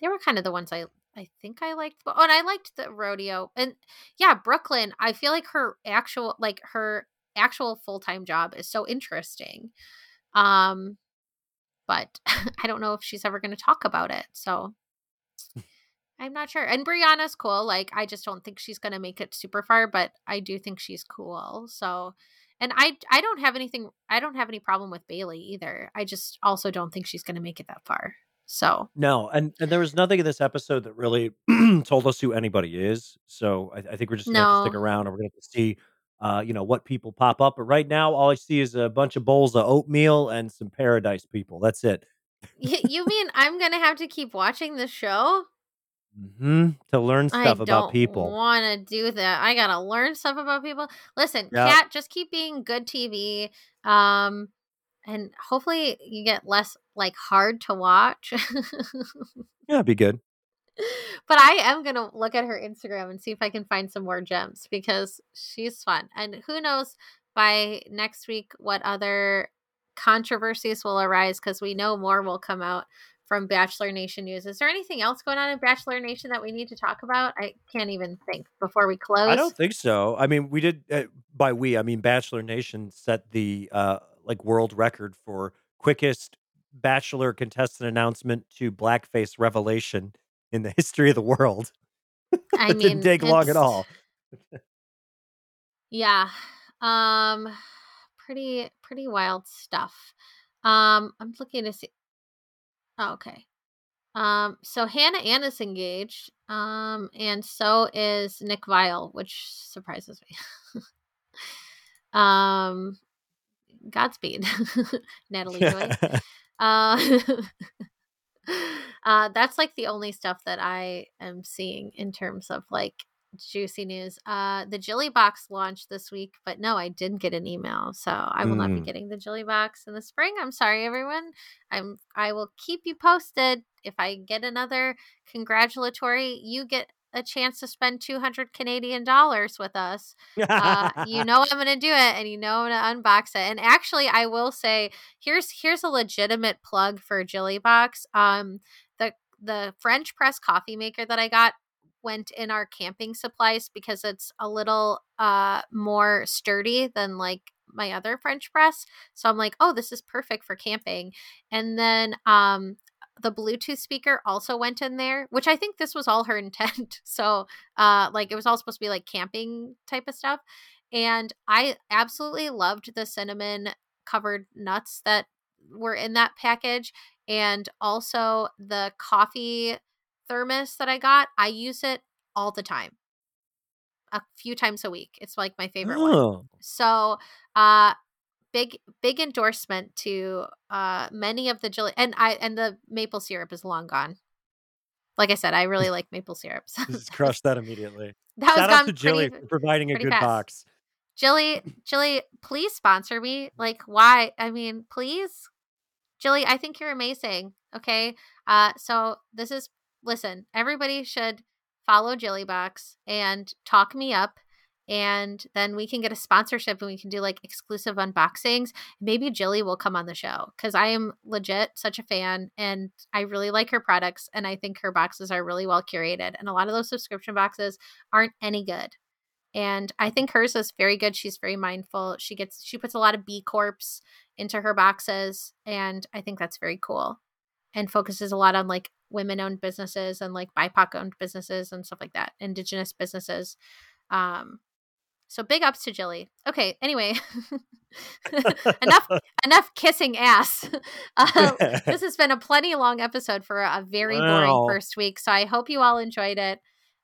They were kind of the ones I I think I liked. Oh, and I liked the rodeo. And yeah, Brooklyn. I feel like her actual like her actual full time job is so interesting. Um, but [LAUGHS] I don't know if she's ever going to talk about it. So [LAUGHS] I'm not sure. And Brianna's cool. Like I just don't think she's going to make it super far, but I do think she's cool. So and I I don't have anything I don't have any problem with Bailey either. I just also don't think she's going to make it that far. So no, and and there was nothing in this episode that really [CLEARS THROAT] told us who anybody is. So I, I think we're just gonna no. stick around and we're gonna see uh, you know, what people pop up. But right now, all I see is a bunch of bowls of oatmeal and some paradise people. That's it. you mean I'm gonna have to keep watching the show? Mm-hmm. To learn stuff about people. Want to do that? I gotta learn stuff about people. Listen, yep. Kat, just keep being good TV. Um, and hopefully you get less like hard to watch. [LAUGHS] yeah, it'd be good. [LAUGHS] But I am gonna look at her Instagram and see if I can find some more gems because she's fun. And who knows by next week what other controversies will arise because we know more will come out from Bachelor Nation news. Is there anything else going on in Bachelor Nation that we need to talk about? I can't even think before we close. I don't think so. I mean, we did uh, by we, I mean Bachelor Nation set the uh like world record for quickest bachelor contestant announcement to blackface revelation in the history of the world. [LAUGHS] I mean, didn't take long at all. [LAUGHS] yeah. Um pretty pretty wild stuff. Um I'm looking to see Oh, okay. Um so Hannah Ann is engaged. Um and so is Nick Viall, which surprises me. [LAUGHS] um Godspeed, Natalie Joy. uh, uh, that's like the only stuff that I am seeing in terms of like juicy news. Uh, the Jilly Box launched this week, but no, I didn't get an email, so I will mm. not be mm. getting the Jilly Box in the spring. I'm sorry, everyone. I'm I will keep you posted if I get another congratulatory. You get a chance to spend 200 Canadian dollars with us, uh, you [LAUGHS] know I'm going to do it and you know I'm going to unbox it. And actually, I will say here's here's a legitimate plug for Jilly Box. Um, the the French press coffee maker that I got went in our camping supplies because it's a little uh more sturdy than like my other french press so i'm like oh this is perfect for camping and then um the Bluetooth speaker also went in there, which I think this was all her [LAUGHS] intent. So, uh, like it was all supposed to be like camping type of stuff. And I absolutely loved the cinnamon covered nuts that were in that package. And also the coffee thermos that I got. I use it all the time a few times a week. It's like my favorite oh. one. So, uh big big endorsement to uh many of the jelly and I and the maple syrup is long gone. Like I said, I really [LAUGHS] like maple syrup. So Just [LAUGHS] crush that immediately. That Shout was out to Jilly for providing a good fast. box. Jilly, Jilly, please sponsor me. Like, why? I mean, please, Jilly. I think you're amazing. Okay, uh, so this is listen. Everybody should follow Jilly Box and talk me up and then we can get a sponsorship and we can do like exclusive unboxings. Maybe Jilly will come on the show because I am legit such a fan and I really like her products and I think her boxes are really well curated. And a lot of those subscription boxes aren't any good. And I think hers is very good. She's very mindful. She gets she puts a lot of B Corps into her boxes, and I think that's very cool. And focuses a lot on like women owned businesses and like BIPOC owned businesses and stuff like that, indigenous businesses. Um, so big ups to Jilly. Okay, anyway, [LAUGHS] enough [LAUGHS] enough kissing ass. [LAUGHS] Uh, this has been a plenty long episode for a very wow. boring first week. So I hope you all enjoyed it.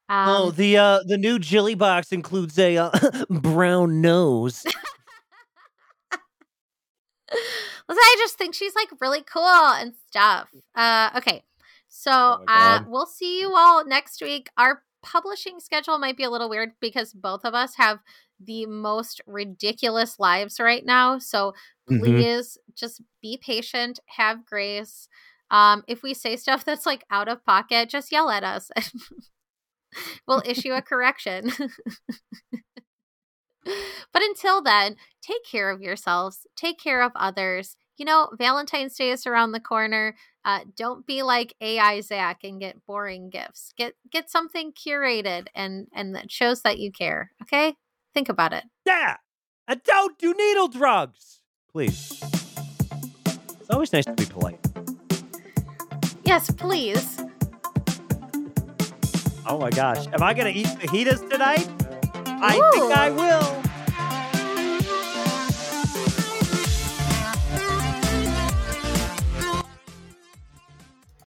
Oh, um, oh, the uh, the new Jilly box includes a uh, brown nose. Listen, I just think she's like really cool and stuff. Uh, okay, so oh uh, we'll see you all next week. Our publishing schedule might be a little weird because both of us have the most ridiculous lives right now. So mm-hmm. please mm-hmm. just be patient, have grace. Um, if we say stuff that's like out of pocket, just yell at us. [LAUGHS] we'll issue a correction. [LAUGHS] but until then, take care of yourselves, take care of others. You know, Valentine's Day is around the corner. Uh, don't be like AI Zach and get boring gifts. Get get something curated and and that shows that you care. Okay, think about it. Yeah, and don't do needle drugs, please. It's always nice to be polite. Yes, please. Oh my gosh, am I gonna eat fajitas tonight? Ooh. I think I will.